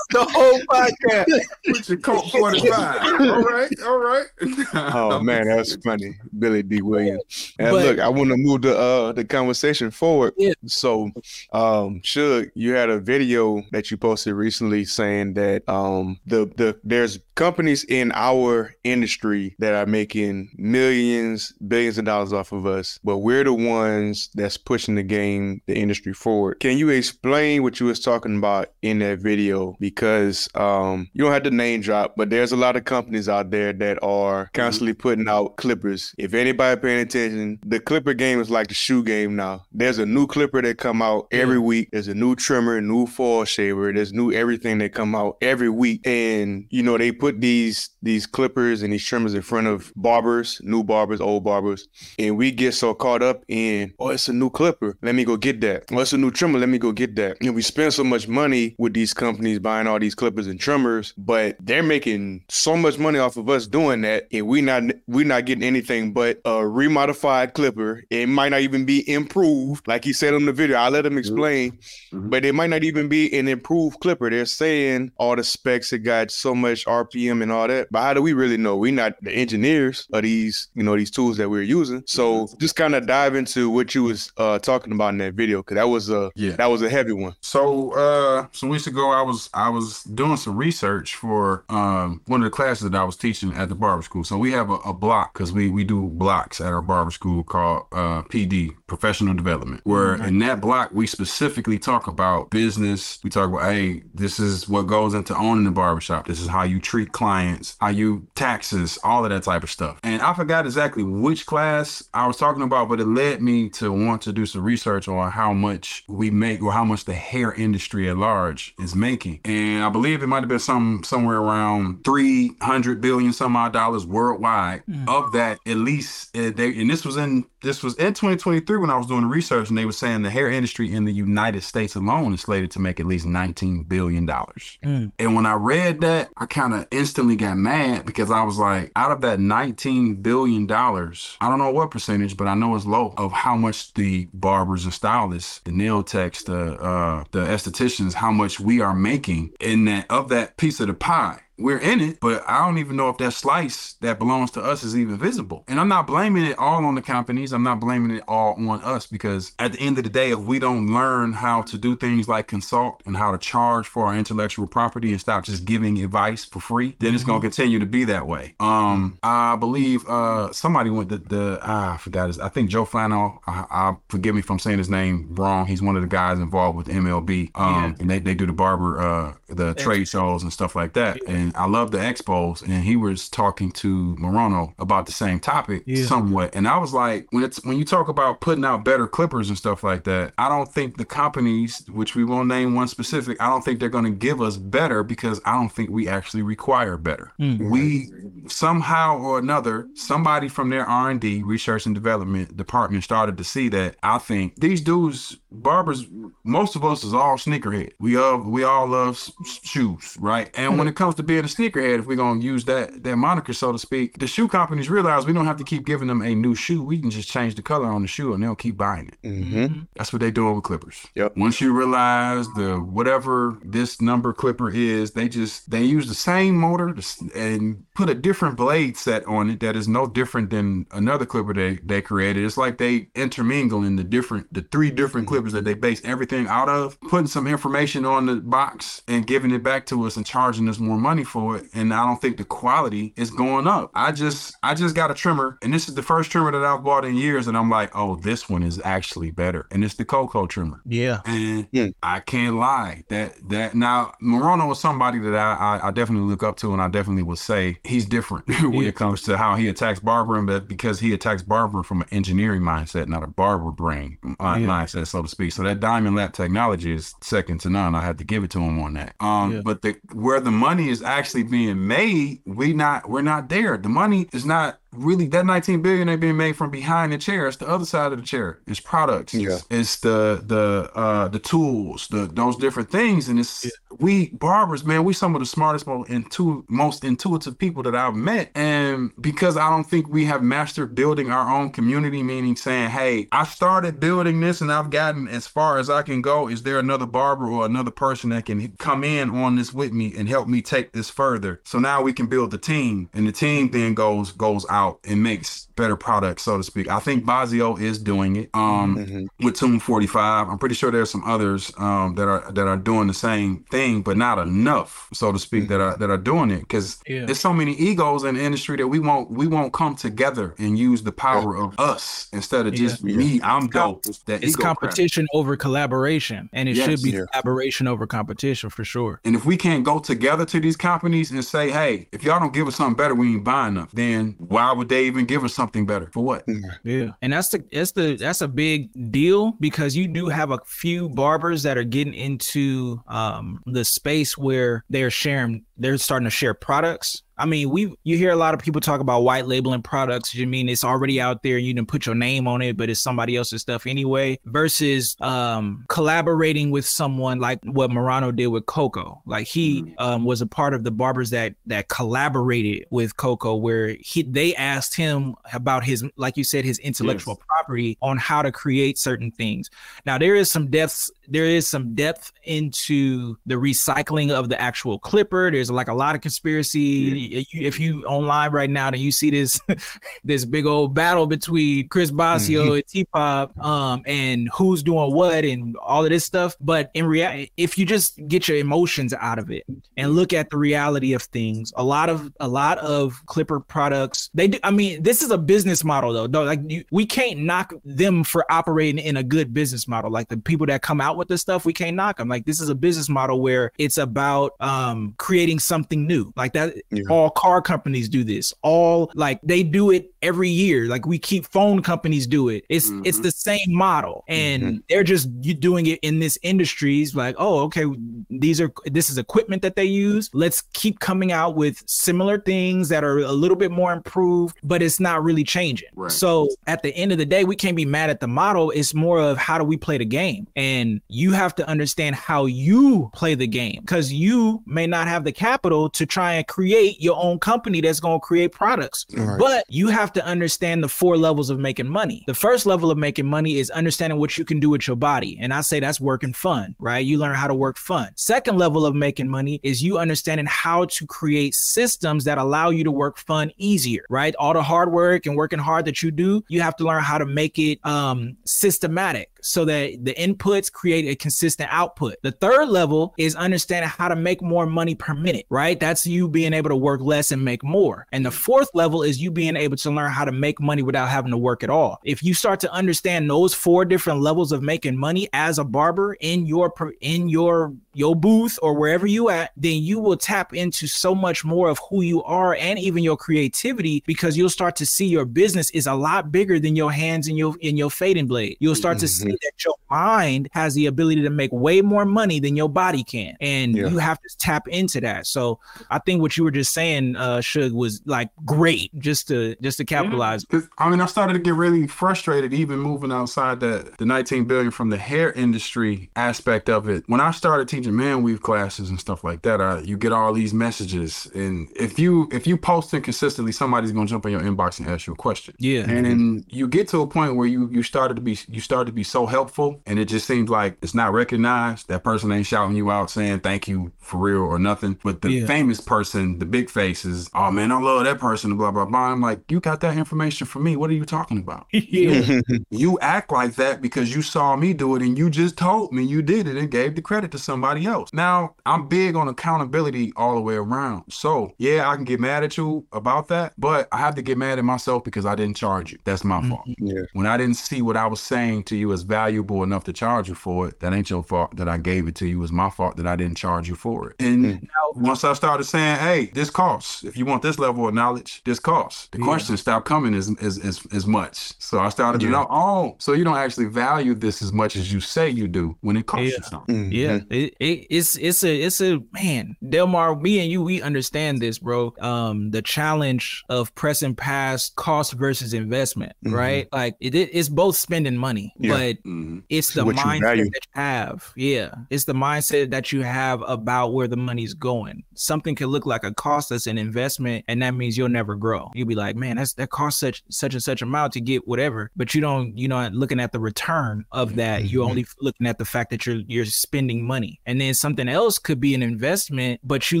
whole podcast. Put your coat 45. All right, all right. Oh man, that's funny, Billy Dee Williams. And But- look, I want to move the uh the conversation forward. Yeah. So, um, Suge, you had a video that you posted recently saying that um the the there's companies in our industry that are making millions, billions of dollars off of us, but we're the ones that's pushing the game, the industry forward. Can you explain what you was talking about in that video? Because um, you don't have to name drop, but there's a lot of companies out there that are constantly putting out clippers. If anybody paying attention, the clipper game is like the shoe game now. There's a new clipper that come out every week. There's a new trimmer, new foil shaver. There's new everything that come out every week, and you know they put these these clippers and these trimmers in front of barbers, new barbers, old barbers, and we get so caught up in oh it's a new clipper, let me go get that. Oh it's a new trimmer, let me go get that. And we spend so much money with these companies buying all these clippers and trimmers, but they're making so much money off of us doing that, and we not we not getting anything but a remodified clipper. It might not even be improved, like he said on the video. I let him explain, Mhm. but it might not even be an improved clipper. They're saying all the specs it got so much RPM and all that, but how do we really know? We're not the engineers of these, you know, these tools that we're using. So just kind of dive into what you was uh, talking about in that video, because that was a Yeah. that was a heavy one. So uh some weeks ago I was I was doing some research for um one of the classes that I was teaching at the barber school. So we have a, a block because we we do blocks at our barber school called uh PD, professional development, where in that block we specifically talk about business. We talk about hey, this is what goes into owning the barbershop. This is how you treat clients, how you taxes, all of that type of stuff. And I forgot exactly which class I was talking about, but it led me to want to do some research on how much we make or how much the hair industry at large is making. And I believe it might have been some somewhere around 300 billion some odd dollars worldwide. Of that, at least uh, they and this was in this was in 2023 when I was doing the research and they were saying the hair industry in the United States alone is slated to make at least 19 billion dollars. And when I read that, I kind of instantly got mad because I was like, out of that 19 billion dollars, I don't know what percentage, but I know it's low of how much the barbers and stylists, the nail techs, the uh, the estheticians, how much we are making in that of that piece of the pie. We're in it, but I don't even know if that slice that belongs to us is even visible. And I'm not blaming it all on the companies. I'm not blaming it all on us because at the end of the day, if we don't learn how to do things like consult and how to charge for our intellectual property and stop just giving advice for free, then it's gonna continue to be that way. Um, I believe uh somebody went the the ah, I forgot his. I think Joe Flannel. I, I forgive me if I'm saying his name wrong. He's one of the guys involved with MLB. Um, and they they do the barber uh the trade shows and stuff like that. And I love the expos. And he was talking to Morano about the same topic Yeah. somewhat. And I was like, when it's when you talk about putting out better clippers and stuff like that, I don't think the companies, which we won't name one specific, I don't think they're going to give us better because I don't think we actually require better. Mm. We somehow or another, somebody from their R and D, research and development department, started to see that. I think these dudes, barbers, most of us is all sneakerhead. We all we all love shoes, right? And when mm. it comes to being a sneakerhead, if we're gonna use that that moniker, so to speak, the shoe companies realize we don't have to keep giving them a new shoe. We can just change the color on the shoe, and they'll keep buying it. Mm-hmm. That's what they doing with clippers. Yep. Once you realize the whatever this number clipper is, they just they use the same motor and put a different blade set on it that is no different than another clipper they they created. It's like they intermingle in the different the three different clippers clippers that they base everything out of, putting some information on the box and giving it back to us and charging us more money for it. And I don't think the quality is going up. I just I just got a trimmer, and this is the first trimmer that I've bought in years, and I'm like, oh, this one is actually better. And it's the Cocco trimmer. Yeah. And Yeah. I can't lie that that now Morano is somebody that I, I I definitely look up to, and I definitely would say he's different when Yeah. it comes to how he attacks barbering, but because he attacks barbering from an engineering mindset, not a barber brain uh, Yeah. mindset, so to speak. So that diamond lap technology is second to none. I had to give it to him on that. Um, Yeah. but the where the money is actually being made, we not we're not there. The money is not really that 19 billion ain't being made from behind the chair. It's the other side of the chair. It's products. Yeah. It's, it's the the uh the tools, the those different things. And it's we barbers, man, we some of the smartest, most intu- most intuitive people that I've met. And because I don't think we have mastered building our own community, meaning saying, hey, I started building this and I've gotten as far as I can go. Is there another barber or another person that can come in on this with me and help me take this further? So now we can build the team, and the team then goes goes out and makes better products, so to speak. I think Bazio is doing it um, Mhm. with Tune 45. I'm pretty sure there's some others um, that are that are doing the same thing, but not enough, so to speak, that are that are doing it because Yeah. there's so many egos in the industry that we won't we won't come together and use the power of us instead of just Yeah. me. I'm dope. That It's ego crap. competition over collaboration, and it Yes. should be Yeah. collaboration over competition for sure. And if we can't go together to these companies and say, hey, if y'all don't give us something better, we ain't buying them, then why would they even give us something better? For what? Yeah, and that's the that's the that's a big deal because you do have a few barbers that are getting into um the space where they're sharing they're starting to share products. I mean, we you hear a lot of people talk about white labeling products. You mean it's already out there, and you didn't put your name on it, but it's somebody else's stuff anyway. Versus um collaborating with someone like what Morano did with Cocco. Like he um was a part of the barbers that that collaborated with Cocco, where he they asked him about his like you said his intellectual property on how to create certain things. Now there is some depth there is some depth into the recycling of the actual clipper. There's like a lot of conspiracy. You- If you online right now, then you see this this big old battle between Chris Basio and T Pop, um, and who's doing what and all of this stuff. But in reality, if you just get your emotions out of it and look at the reality of things, a lot of a lot of Clipper products, they do. I mean, this is a business model though. No, like you, we can't knock them for operating in a good business model. Like the people that come out with this stuff, we can't knock them. Like this is a business model where it's about um creating something new. Like that Yeah. All car companies do this. All like they do it every year. Like we keep phone companies do it. It's it's mm-hmm. the same model. And mm-hmm. they're just you doing it in this industries like, oh, okay, these are this is equipment that they use. Let's keep coming out with similar things that are a little bit more improved, but it's not really changing. Right. So at the end of the day, we can't be mad at the model. It's more of how do we play the game? And you have to understand how you play the game because you may not have the capital to try and create your own company that's going to create products. Right. But you have to understand the four levels of making money. The first level of making money is understanding what you can do with your body. And I say that's working fun, right? You learn how to work fun. Second level of making money is you understanding how to create systems that allow you to work fun easier, right? All the hard work and working hard that you do, you have to learn how to make it um, systematic so that the inputs create a consistent output. The third level is understanding how to make more money per minute, right? That's you being able to work less and make more. And the fourth level is you being able to learn how to make money without having to work at all. If you start to understand those four different levels of making money as a barber in your in your your booth or wherever you at, then you will tap into so much more of who you are and even your creativity because you'll start to see your business is a lot bigger than your hands and your in your fading blade. You'll start to see that your mind has the ability to make way more money than your body can. And Yeah. you have to tap into that. So I think what you were just saying, uh, Suge, was like great just to just to capitalize. 'Cause, I mean, I started to get really frustrated, even moving outside the the 19 billion from the hair industry aspect of it. When I started T changing man weave classes and stuff like that, uh, you get all these messages, and if you if you posting consistently, somebody's gonna jump in your inbox and ask you a question. Yeah. And then you get to a point where you you started to be you started to be so helpful, and it just seems like it's not recognized. That person ain't shouting you out saying thank you for real or nothing. But the Yeah. famous person, the big faces, oh man, I love that person. Blah blah blah. I'm like, you got that information from me. What are you talking about? yeah. You act like that because you saw me do it and you just told me you did it and gave the credit to somebody else. Now, I'm big on accountability all the way around. So, yeah, I can get mad at you about that, but I have to get mad at myself because I didn't charge you. That's my fault. Mm-hmm. Yeah. When I didn't see what I was saying to you as valuable enough to charge you for it, that ain't your fault that I gave it to you. It was my fault that I didn't charge you for it. And mm. now, once I started saying, hey, this costs. If you want this level of knowledge, this costs. The Yeah. questions stopped coming as, as, as, as much. So I started to Yeah. know, oh, so you don't actually value this as much as you say you do when it costs you Yeah. something. Mm-hmm. Yeah, it, it, it's it's a it's a man, Delmar. Me and you, we understand this, bro. Um, the challenge of pressing past cost versus investment, Mhm. right? Like it, it- it's both spending money, Yeah. but Mhm. it's the what mindset value. that you have. Yeah, it's the mindset that you have about where the money's going. Something can look like a cost that's an investment, and that means you'll never grow. You'll be like, man, that's that costs such such and such amount to get whatever, but you don't you know looking at the return of that. You're Mhm. only looking at the fact that you're you're spending money, and then something else could be an investment, but you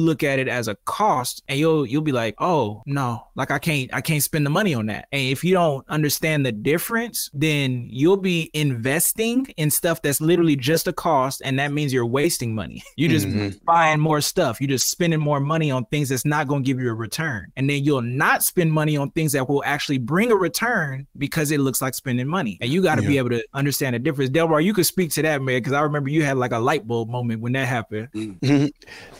look at it as a cost, and you'll you'll be like, oh no, like I can't I can't spend the money on that. And if you don't understand the difference, then you'll be investing in stuff that's literally just a cost, and that means you're wasting money. you're just Mhm. buying more stuff. You're just spending more money on things that's not going to give you a return. And then you'll not spend money on things that will actually bring a return because it looks like spending money. And you got to be able to understand the difference. Delmar, you could speak to that, man, because I remember you had like a light bulb moment when that happened.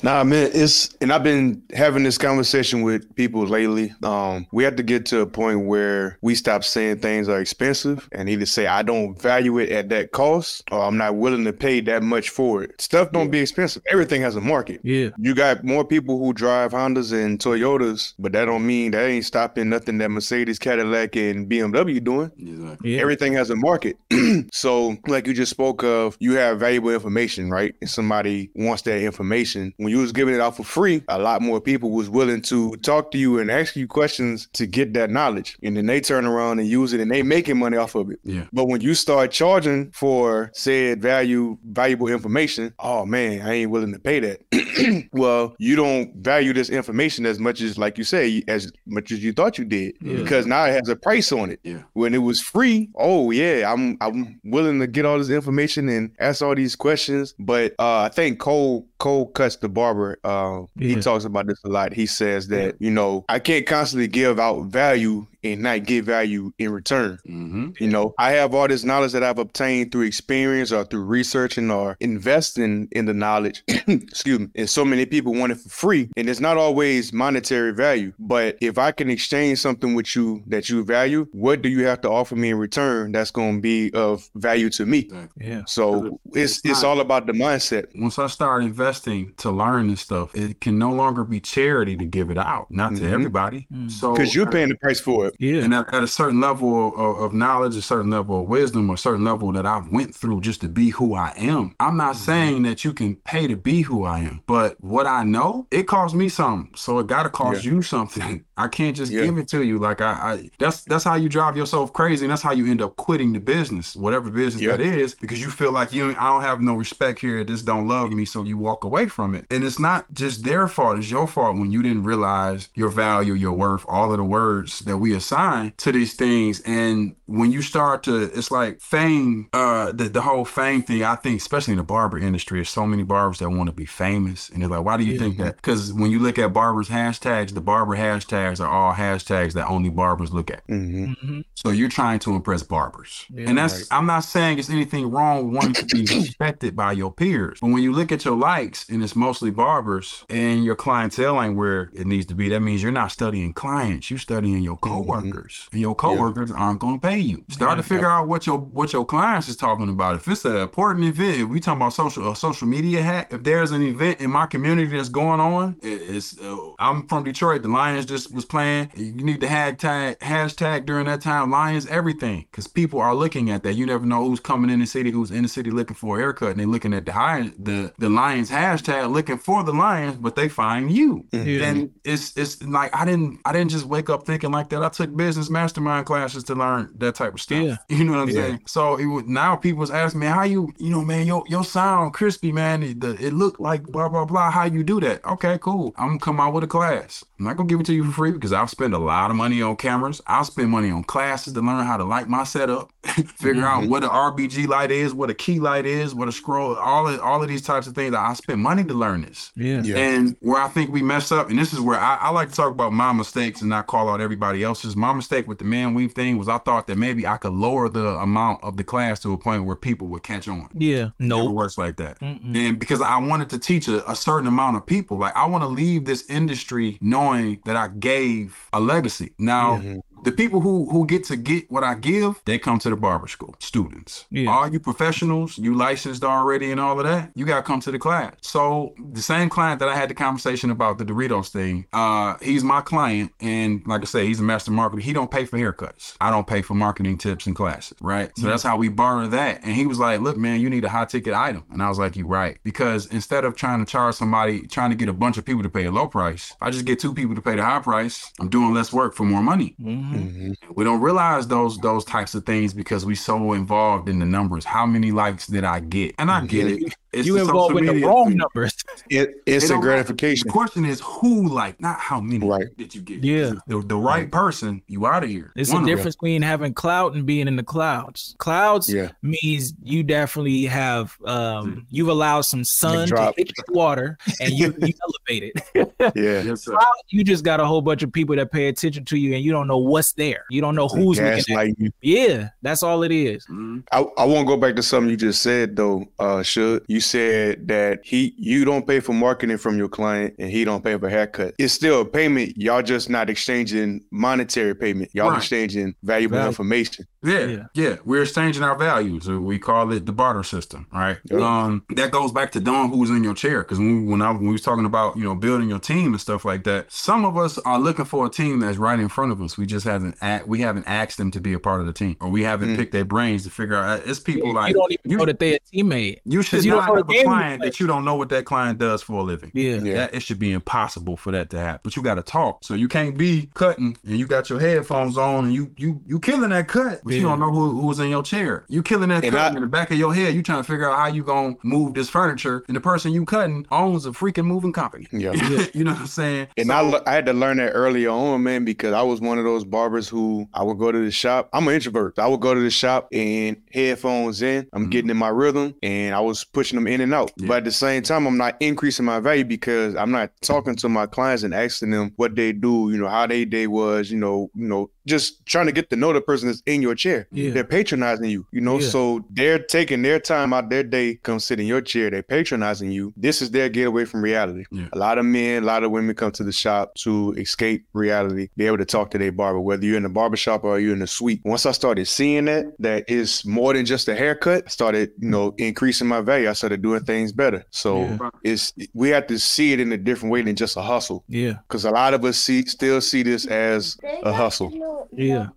Nah, man, it's and I've been having this conversation with people lately. Um, we have to get to a point where we stop saying things are expensive and either say I don't value it at that cost or I'm not willing to pay that much for it. Stuff don't be expensive. Everything has a market. Yeah. You got more people who drive Hondas and Toyotas, but that don't mean that ain't stopping nothing that Mercedes, Cadillac, and BMW doing. Exactly. Yeah. Everything has a market. so, like you just spoke of, you have valuable information, right? And somebody wants that information. When you was giving it out for free, a lot more people was willing to talk to you and ask you questions to get that knowledge. And then they turn around and use it and they making money off of it. Yeah. But when you start charging for said value, valuable information, oh man, I ain't willing to pay that. well, you don't value this information as much as, like you say, as much as you thought you did, Yeah. because now it has a price on it. Yeah. When it was free, oh yeah, I'm I'm willing to get all this information and ask all these questions. But uh, I think Cole Cole cuts the barber. Uh, Yeah. He talks about this a lot. He says that you know I can't constantly give out value and not get value in return. Mm-hmm. You know, I have all this knowledge that I've obtained through experience or through researching or investing in the knowledge. Excuse me. And so many people want it for free. And it's not always monetary value. But if I can exchange something with you that you value, what do you have to offer me in return that's going to be of value to me? Exactly. Yeah. So it's It's it's not- all about the mindset. Once I start investing to learn this stuff, it can no longer be charity to give it out, not to Mhm. everybody. Mm. So Because you're paying the price for it. Yeah. and at, at a certain level of, of knowledge, a certain level of wisdom, a certain level that I've went through just to be who I am. I'm not Mm-hmm. saying that you can pay to be who I am, but what I know, it costs me something, so it got to cost you something. I can't just Yeah. give it to you like I, I. That's that's how you drive yourself crazy, and that's how you end up quitting the business, whatever business Yeah. that is, because you feel like you I don't have no respect here. This don't love me, so you walk away from it. And it's not just their fault; it's your fault when you didn't realize your value, your worth, all of the words that we assign to these things. And when you start to, it's like fame, uh, the the whole fame thing. I think, especially in the barber industry, there's so many barbers that want to be famous, and they're like, why do you Yeah. think that? Because when you look at barbers hashtags, the barber hashtags are all hashtags that only barbers look at. hmm hmm So you're trying to impress barbers. Yeah, and that's right. I'm not saying it's anything wrong with wanting to be respected by your peers. But when you look at your likes and it's mostly barbers and your clientele ain't where it needs to be, that means you're not studying clients, you're studying your coworkers. Coworkers, and your coworkers aren't going to pay you. Start to figure out what your what your clients is talking about. If it's an important event, if we talking about social a social media hack. If there's an event in my community that's going on, it- it's uh, I'm from Detroit. The Lions just was playing. You need the hashtag hashtag during that time. Lions everything because people are looking at that. You never know who's coming in the city, who's in the city looking for a haircut, and they looking at the high the the Lions hashtag looking for the Lions, but they find you. Yeah. And it's it's like I didn't I didn't just wake up thinking like that. I took business mastermind classes to learn that type of stuff. Yeah. You know what I'm Yeah. saying? So it was now people was asking me how you you know man your your sound crispy man it, the, it looked like blah blah blah how you do that okay cool I'm gonna come out with a class I'm not gonna give it to you for free because I've spent a lot of money on cameras I'll spend money on classes to learn how to light my setup figure out mm-hmm. what an RBG light is what a key light is what a scroll all of all of these types of things I spend money to learn this Yeah. Yeah. and where I think we mess up, and this is where I, I like to talk about my mistakes and not call out everybody else's. My mistake with the man weave thing was I thought that maybe I could lower the amount of the class to a point where people would catch on. Yeah. It never No. works like that. Mm-mm. And because I wanted to teach a, a certain amount of people, like I want to leave this industry knowing that I gave a legacy. Now, Mhm. The people who who get to get what I give, they come to the barber school. Students, Yeah. all you professionals, you licensed already and all of that, you got to come to the class. So the same client that I had the conversation about the Doritos thing, uh, he's my client, and like I say, he's a master marketer. He don't pay for haircuts. I don't pay for marketing tips and classes, right? So that's how we barter that. And he was like, "Look, man, you need a high ticket item," and I was like, "You right," because instead of trying to charge somebody, trying to get a bunch of people to pay a low price, I just get two people to pay the high price. I'm doing less work for more money. Mhm. Mhm. We don't realize those those types of things because we so involved in the numbers. How many likes did I get? And I get it. It's You involved with the wrong thing. numbers. It, It it's a don't gratification. The question is who like, not how many Right. did you get. Yeah. The, the right person, you out of here. It's One the of them. difference between having clout and being in the clouds. Clouds Yeah. means you definitely have um you've allowed some sun to drop. hit the water and you, you elevated. Yeah. Yes, sir. Cloud, you just got a whole bunch of people that pay attention to you and you don't know what's there. You don't know who's looking at you. Yeah, that's all it is. Mhm. I, I want to go back to something you just said though, uh should you said that he you don't pay for marketing from your client and he don't pay for haircut. It's still a payment. Y'all just not exchanging monetary payment. Y'all Right. exchanging valuable Value. information. Yeah, Yeah. yeah, We're exchanging our values. We call it the barter system, right? Yeah. Um, that goes back to Don, who was in your chair. Because when, when I when we was talking about you know building your team and stuff like that, some of us are looking for a team that's right in front of us. We just haven't a- we haven't asked them to be a part of the team, or we haven't Mm. picked their brains to figure out. uh, It's people like you don't even you- know that they're a teammate. you should you don't not know have the a client you that you don't know what that client does for a living. Yeah. Yeah. That, it should be impossible for that to happen. But you got to talk. So you can't be cutting and you got your headphones on and you you you killing that cut, but you don't know who, who's in your chair. You killing that And cut I- in the back of your head. You trying to figure out how you gonna move this furniture, and the person you cutting owns a freaking moving company. Yeah. you know what I'm saying? And So- I, le- I had to learn that earlier on, man, because I was one of those barbers who I would go to the shop. I'm an introvert. I would go to the shop and headphones in. I'm Mhm. getting in my rhythm and I was pushing them in and out. Yeah. But at the same time, I'm not increasing my value because I'm not talking to my clients and asking them what they do, you know, how they day was, you know, you know, just trying to get to know the person that's in your chair. Yeah. They're patronizing you, you know, Yeah. so they're taking their time out their day, come sit in your chair. They're patronizing you. This is their getaway from reality. Yeah. A lot of men, a lot of women come to the shop to escape reality, be able to talk to their barber, whether you're in the barber shop or you're in the suite. Once I started seeing that, that is more than just a haircut, I started, you know, increasing my value. I started doing things better. So Yeah. it's we have to see it in a different way than just a hustle. Yeah. Because a lot of us see still see this as a hustle. Yeah.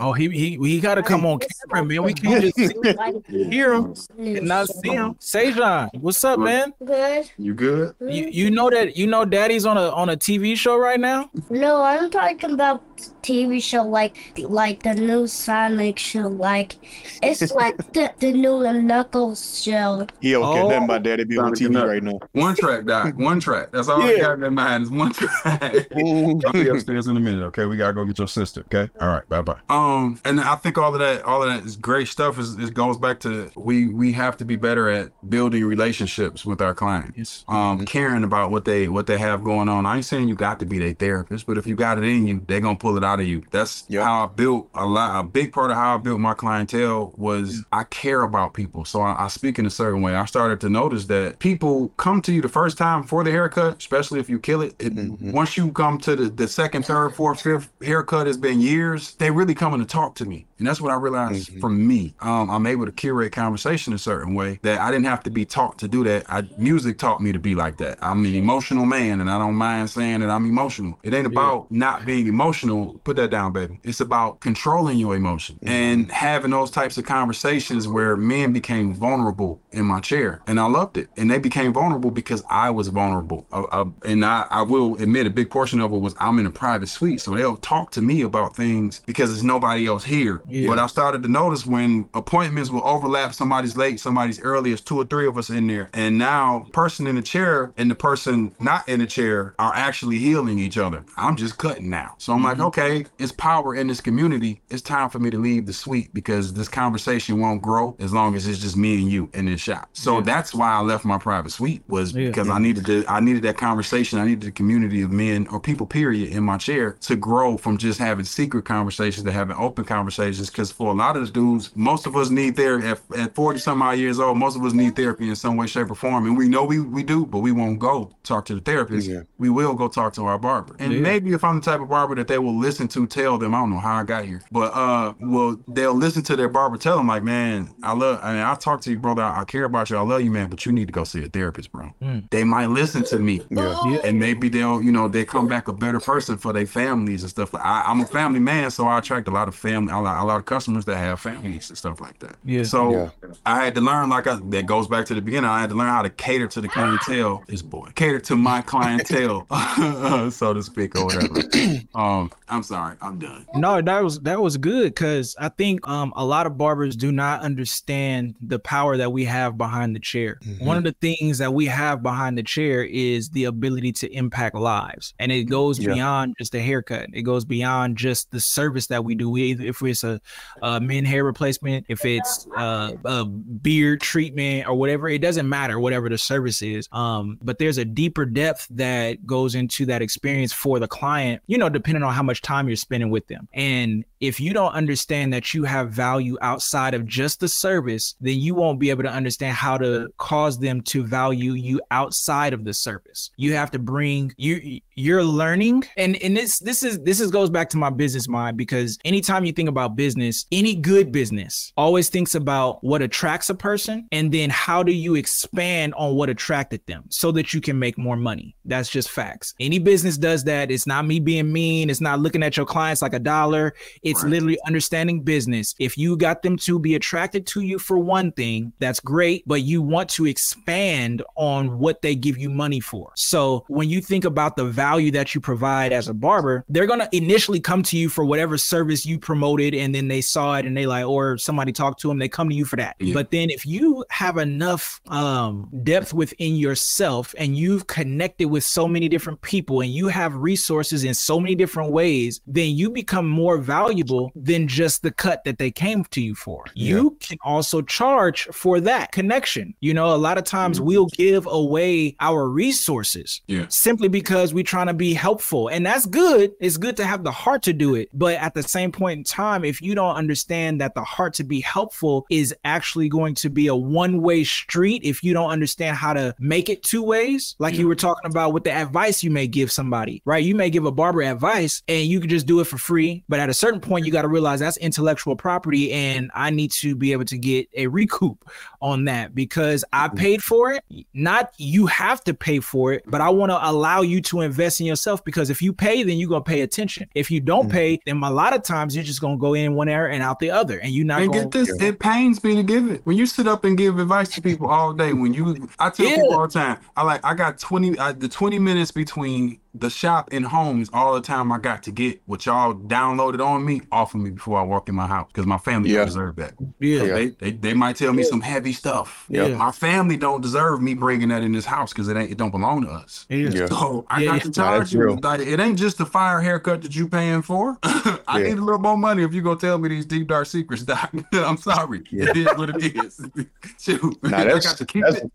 Oh, he he he got to come on camera, man. We can't just hear him and not see him. Sejan, what's up, man? Good. You good? You you know that you know Daddy's on a on a TV show right now. No, I'm talking about TV show like like the new Sonic show. Like it's like the, the new Knuckles show. He don't care Oh. nothing about daddy be on Sounded TV good. right now. One track, Doc. One track. That's all I got in mind is one track. I'll be upstairs in a minute. Okay, we gotta go get your sister. Okay, all right, bye bye. Um, and I think all of that, all of that is great stuff. Is it goes back to we we have to be better at building relationships with our clients. Um, caring about what they what they have going on. I ain't saying you got to be their therapist, but if you got it in you, they're gonna pull pull it out of you. That's Yeah. how I built a lot. A big part of how I built my clientele was I care about people, so I, I speak in a certain way. I started to notice that people come to you the first time for the haircut, especially if you kill it. it mm-hmm. Once you come to the, the second, third, fourth, fifth haircut, it's been years. They really coming to talk to me, and that's what I realized from me. Um, I'm able to curate conversation a certain way that I didn't have to be taught to do that. I music taught me to be like that. I'm an emotional man, and I don't mind saying that I'm emotional. It ain't about not being emotional. Put that down, baby. It's about controlling your emotion and having those types of conversations where men became vulnerable in my chair, and I loved it. And they became vulnerable because I was vulnerable. Uh, uh, and I, I will admit a big portion of it was I'm in a private suite, so they'll talk to me about things because there's nobody else here. Yeah. But I started to notice when appointments will overlap, somebody's late, somebody's early. It's two or three of us in there, and now person in the chair and the person not in the chair are actually healing each other. I'm just cutting now, so I'm like, mm-hmm. okay, it's power in this community. It's time for me to leave the suite because this conversation won't grow as long as it's just me and you in this shop. So that's why I left my private suite was Yeah. because I needed to. I needed that conversation. I needed the community of men or people, period, in my chair to grow from just having secret conversations to having open conversations. Is because for a lot of the dudes, most of us need therapy at, at 40 some odd years old. Most of us need therapy in some way, shape, or form. And we know we, we do, but we won't go talk to the therapist. Yeah. We will go talk to our barber. And Yeah. maybe if I'm the type of barber that they will listen to tell them, I don't know how I got here, but uh, well, they'll listen to their barber tell them, like, man, I love, I mean, I talk to you, brother. I, I care about you. I love you, man, but you need to go see a therapist, bro. Mm. They might listen to me. Yeah. Yeah. And maybe they'll, you know, they come back a better person for their families and stuff. Like I, I'm a family man, so I attract a lot of family, a lot, a lot of customers that have families and stuff like that. Yeah. So Yeah. I had to learn, like I, that goes back to the beginning. I had to learn how to cater to the clientele. This boy cater to my clientele, so to speak, or whatever. um, I'm sorry, I'm done. No, that was that was good because I think um a lot of barbers do not understand the power that we have behind the chair. Mm-hmm. One of the things that we have behind the chair is the ability to impact lives, and it goes Yeah. beyond just a haircut. It goes beyond just the service that we do. We if it's a, a men hair replacement, if it's uh, a beard treatment or whatever, it doesn't matter. Whatever the service is, um, but there's a deeper depth that goes into that experience for the client. You know, depending on how much time you're spending with them, and if you don't understand that you have value outside of just the service, then you won't be able to understand how to cause them to value you outside of the service. You have to bring you you're learning and and this this is this is goes back to my business mind because anytime you think about business, any good business always thinks about what attracts a person and then how do you expand on what attracted them so that you can make more money. That's just facts. Any business does that. It's not me being mean, it's not looking at your clients like a dollar. It's Right. literally understanding business. If you got them to be attracted to you for one thing, that's great, but you want to expand on what they give you money for. So when you think about the value that you provide as a barber, they're going to initially come to you for whatever service you promoted and then they saw it and they like or somebody talked to them, they come to you for that. Yeah. But then if you have enough um depth within yourself and you've connected with so many different people and you have resources in so many different ways, then you become more valuable than just the cut that they came to you for. You can also charge for that connection. You know, a lot of times mm-hmm. we'll give away our resources Yeah. simply because we're trying to be helpful. And that's good. It's good to have the heart to do it. But at the same point in time, if you don't understand that the heart to be helpful is actually going to be a one way street, if you don't understand how to make it two ways, like you were talking about with the advice you may give somebody, right? You may give a barber advice and you can just do it for free. But at a certain point, you got to realize that's intellectual property. And I need to be able to get a recoup on that because I paid for it. Not you have to pay for it, but I want to allow you to invest in yourself because if you pay, then you're gonna pay attention. If you don't pay, then a lot of times you're just gonna go in one area and out the other, and you're not And going. get this, it pains me to give it. When you sit up and give advice to people all day, when you, I tell Yeah. people all the time, I like, I got 20, uh, the 20 minutes between the shop and home is all the time I got to get what y'all downloaded on me off of me before I walk in my house because my family Yeah. don't deserve that. Yeah, Yeah. They, they they might tell me some heavy stuff. Yeah. My family don't deserve me bringing that in this house because it ain't it don't belong to us. yeah. Yeah. So I Yeah, got yeah. to charge that's you. Like, it ain't just the fire haircut that you paying for. I Yeah. need a little more money if you gonna tell me these deep dark secrets, Doc. I'm sorry. Yeah. It is what it is. Shoot. Nah, I that's- got to keep that's- it.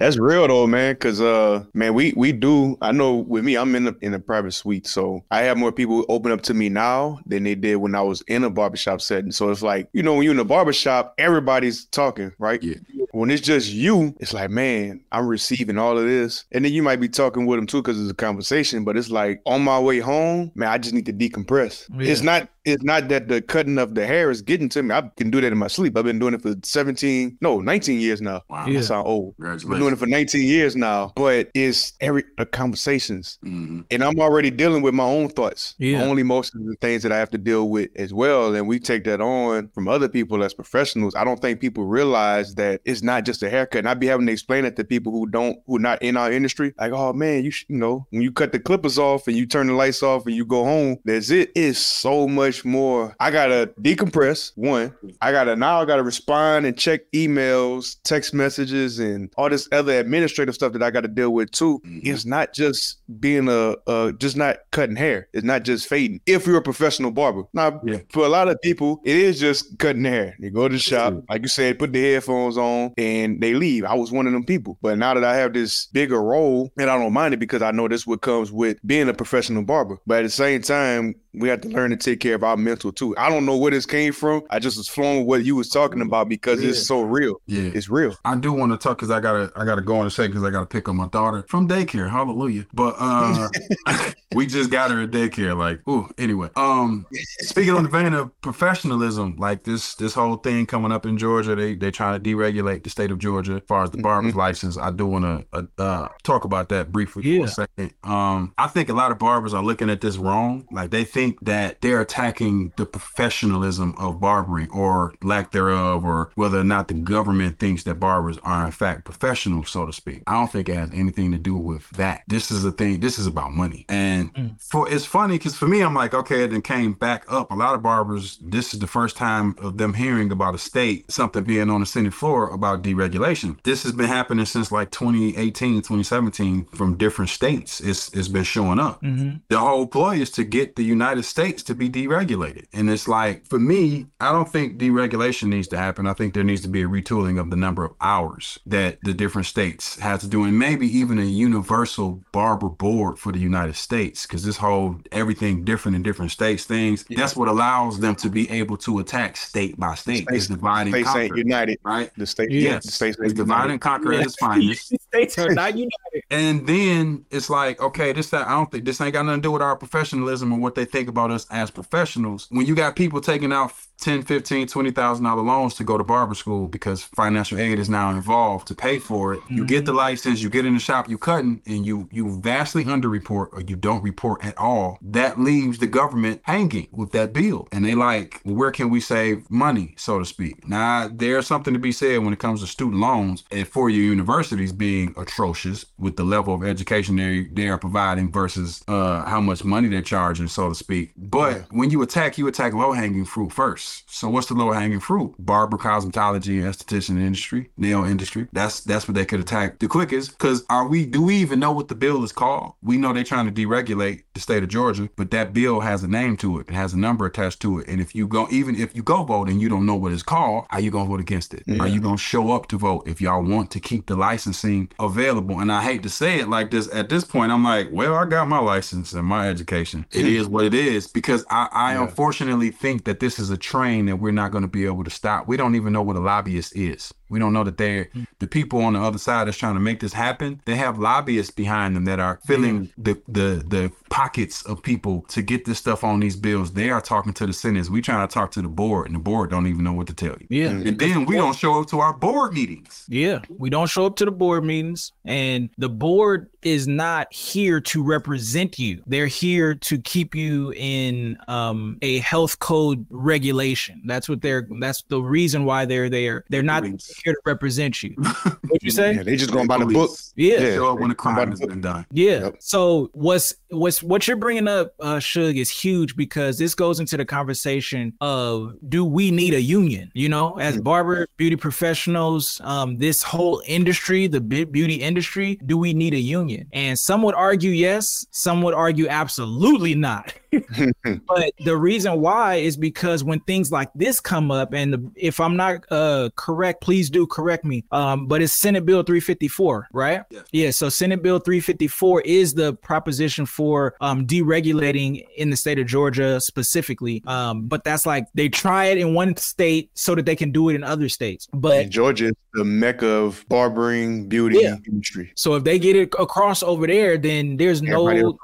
That's real though, man. Cause uh, man, we we do. I know with me, I'm in the in a private suite, so I have more people open up to me now than they did when I was in a barbershop setting. So it's like you know when you're in a barbershop, everybody's talking, right? Yeah. When it's just you, it's like, man, I'm receiving all of this, and then you might be talking with them too because it's a conversation. But it's like on my way home, man, I just need to decompress. Yeah. It's not. It's not that the cutting of the hair is getting to me. I can do that in my sleep. I've been doing it for 17, no, 19 years now. Wow. Yeah. I sound old. Been doing it for 19 years now, but it's every the conversations, Mhm. and I'm already dealing with my own thoughts, Yeah. my own emotions and things that I have to deal with as well. And we take that on from other people as professionals. I don't think people realize that it's not just a haircut. And I'd be having to explain it to people who don't, who not in our industry, like, oh man, you, sh- you know, when you cut the clippers off and you turn the lights off and you go home, that's it. It's so much more. I gotta decompress. One, I gotta now I gotta respond and check emails, text messages, and all this other administrative stuff that I gotta deal with too. Mhm. It's not just being a uh just not cutting hair. It's not just fading. If you're a professional barber. Now Yeah. for a lot of people, it is just cutting hair. You go to the shop, like you said, put the headphones on and they leave. I was one of them people. But now that I have this bigger role, and I don't mind it because I know this what comes with being a professional barber. But at the same time, we have to learn to take care of our mental too. I don't know where this came from. I just was flowing with what you was talking about because Yeah. it's so real. Yeah. It's real. I do want to talk because I gotta I gotta go in a second because I gotta pick up my daughter from daycare. Hallelujah. But uh we just got her at daycare. Like, ooh, anyway. Um speaking on the vein of professionalism, like this this whole thing coming up in Georgia, they they trying to deregulate the state of Georgia as far as the barber's license. I do want to uh, uh, talk about that briefly for Yeah. a second. Um I think a lot of barbers are looking at this wrong. Like they think that they're attacking the professionalism of barbering or lack thereof, or whether or not the government thinks that barbers are in fact professional, so to speak. I don't think it has anything to do with that. This is a thing. This is about money, and for it's funny because for me, I'm like, okay, it then came back up. A lot of barbers. This is the first time of them hearing about a state something being on the Senate floor about deregulation. This has been happening since like 2018, 2017 from different states. It's it's been showing up Mm-hmm. the whole ploy is to get the United States to be deregulated. And it's like, for me, I don't think deregulation needs to happen. I think there needs to be a retooling of the number of hours that the different states have to do, and maybe even a universal barber board for the United States, because this whole everything different in different states things, that's what allows them to be able to attack state by state. It's divide and States ain't united. right? The state, Yes. the states It's ain't divide and conquer at its finest. States are not united. And then it's like, okay, this that I don't think this ain't got nothing to do with our professionalism or what they think about us as professionals. When you got people taking out 10, 15, 20,000 dollar loans to go to barber school because financial aid is now involved to pay for it. You get the mm-hmm. license, you get in the shop, you cutting, and you you vastly underreport or you don't report at all. That leaves the government hanging with that bill. And they like, well, where can we save money, so to speak? Now there's something to be said when it comes to student loans and four-year universities being atrocious with the level of education they they are providing versus uh how much money they're charging, so to speak. But when you attack, you attack low-hanging fruit first. So what's the low-hanging fruit? Barber, cosmetology, esthetician industry, nail industry. That's that's what they could attack the quickest. Because are we? Do we even know what the bill is called? We know they're trying to deregulate the state of Georgia, but that bill has a name to it. It has a number attached to it. And if you go, even if you go vote and you don't know what it's called, are you gonna vote against it? Are you gonna show up to vote if y'all want to keep the licensing available? And I hate to say it like this. At this point, I'm like, well, I got my license and my education. It hmm. is what it is because I, I unfortunately think that this is a train that we're not going to be able to stop. We don't even know what a lobbyist is. We don't know that they're the people on the other side that's trying to make this happen. They have lobbyists behind them that are filling the the the pockets of people to get this stuff on these bills. They are talking to the senators. We trying to talk to the board, and the board don't even know what to tell you. Yeah. And then we don't show up to our board meetings. Yeah, we don't show up to the board meetings, and the board is not here to represent you. They're here to keep you in um, a health code regulation. That's what they're. That's the reason why they're there. They're not Police. Here to represent you. What you say? Yeah, they just going by the book. Yeah. Yeah. show up when a Come crime has been done. Yep. So what's what's what you're bringing up, uh, Suge, is huge because this goes into the conversation of do we need a union? You know, as barber beauty professionals, um, this whole industry, the be- beauty industry, do we need a union? And some would argue yes, some would argue absolutely not. but the reason why is because when things like this come up, and the, if I'm not uh, correct, please do correct me. Um, but it's Senate Bill 354, right? Yeah. Yeah. So Senate Bill 354 is the proposition for um, deregulating in the state of Georgia specifically. Um, but that's like they try it in one state so that they can do it in other states. But And Georgia is the mecca of barbering beauty Yeah. industry. so if they get it across over there, then there's Everybody no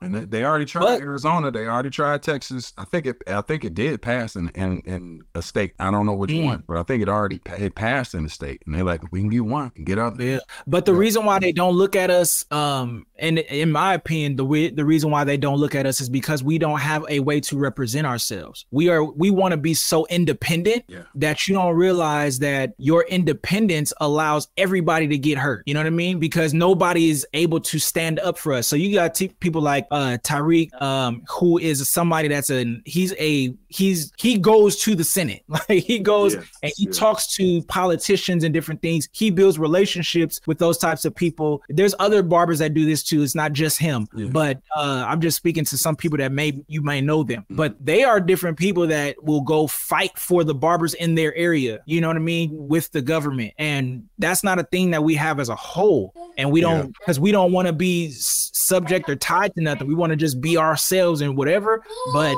else gonna fall in how far line. it's gonna go. And they, already tried But- Arizona. They already tried Texas. I think it. I think it did pass in in, in a state. I don't know which Mm. one, but I think it already it passed in the state. And they're like, we can get one, get out. Yeah, but the Yeah. reason why they don't look at us, um, and in my opinion, the way, the reason why they don't look at us is because we don't have a way to represent ourselves. We are we want to be so independent Yeah. that you don't realize that your independence allows everybody to get hurt. You know what I mean? Because nobody is able to stand up for us. So you got t- people like uh Tariq, um, who is somebody that's a he's a he's he goes to the Senate, like he goes Yes, and he yeah. talks to politicians and different things. He builds relationships with those types of people. There's other barbers that do this too. It's not just him. Yeah. But uh, I'm just speaking to some people that may you may know them. Mm-hmm. But they are different people that will go fight for the barbers in their area. You know what I mean? With the government. And that's not a thing that we have as a whole. And we don't because we don't want to be subject or tied to nothing. We want to just be ourselves and whatever. But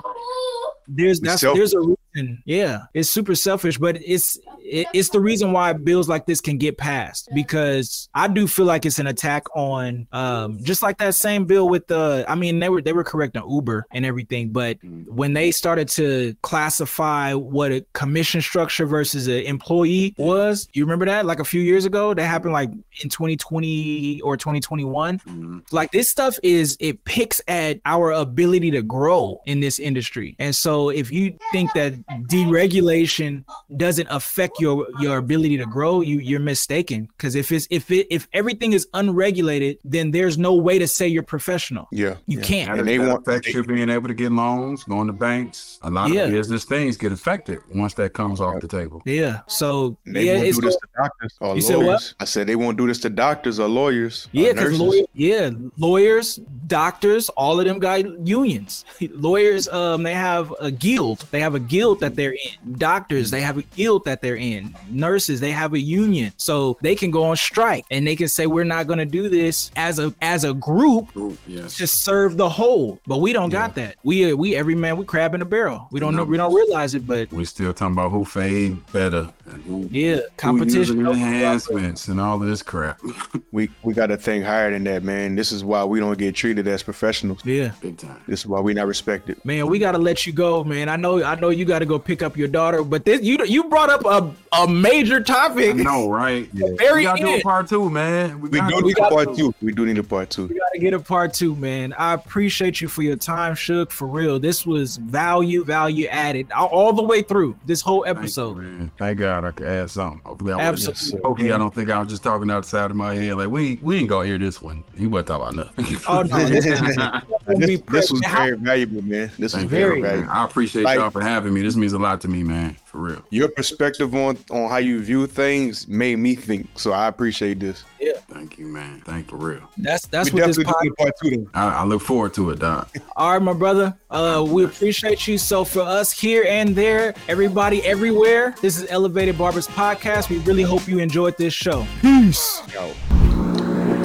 there's that's there's a reason yeah it's super selfish but it's it, it's the reason why bills like this can get passed because i do feel like it's an attack on um just like that same bill with the i mean they were they were correct on uber and everything but when they started to classify what a commission structure versus an employee was you remember that? Like a few years ago that happened like in 2020 or 2021 Mhm. like this stuff is it picks at our ability to grow in this industry. And so if you think that deregulation doesn't affect your your ability to grow you you're mistaken because if it's if it if everything is unregulated then there's no way to say you're professional Yeah. you yeah. can't And they that want- affects you being able to get loans, going to banks. A lot Yeah. of business things get affected once that comes off the table. yeah so They yeah won't it's do this go- to doctors or You said what? lawyers. I said they won't do this to doctors or lawyers. Yeah, because nurses. lawyer, yeah, lawyers, doctors, all of them got unions. lawyers, um, they have a guild. They have a guild that they're in. Doctors, they have a guild that they're in. Nurses, they have a union, so they can go on strike and they can say we're not going to do this as a as a group Ooh, yes. to serve the whole. But we don't got that. We uh, we every man we crab in a barrel. We don't know. We don't realize it, but We still talking about who fade better and who, yeah, who competition. using enhancements and all of this crap. We we got to think higher than that, man. This is why we don't get treated as professionals. Yeah. Big time. This is why we not respected. Man, we gotta let you go, man. I know, I know you gotta go pick up your daughter, but this you you brought up a, a major topic. No, right? Very we gotta do a part two, man. We gotta do need got- a part two. We do need a part two. We gotta get a part two, man. I appreciate you for your time, Suge. For real, this was value, value added all, all the way through this whole Thank you, episode. man. Thank God I could add something. Hopefully, I wasn't- Absolutely. Hopefully, I don't think I was just talking outside of my head. Like we we ain't gonna hear this one. He wasn't talking about nothing. Oh no, this, this, this was very valuable, man. This was Thank very Very. you, man. valuable. I appreciate Like- y'all for having me. This means a lot to me, man. For real. Your perspective on on how you view things made me think. So I appreciate this. Yeah. Thank you, man. Thank you, for real. that's that's we what this podcast. do part two. Then. I, I look forward to it, Doc. All right, my brother. Uh, we appreciate you. So for us here and there, everybody everywhere, this is Elevated Barbers Podcast. We really hope you enjoyed this show. Peace. Yo.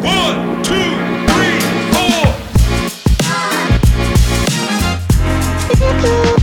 One, two, three, four. wanna hear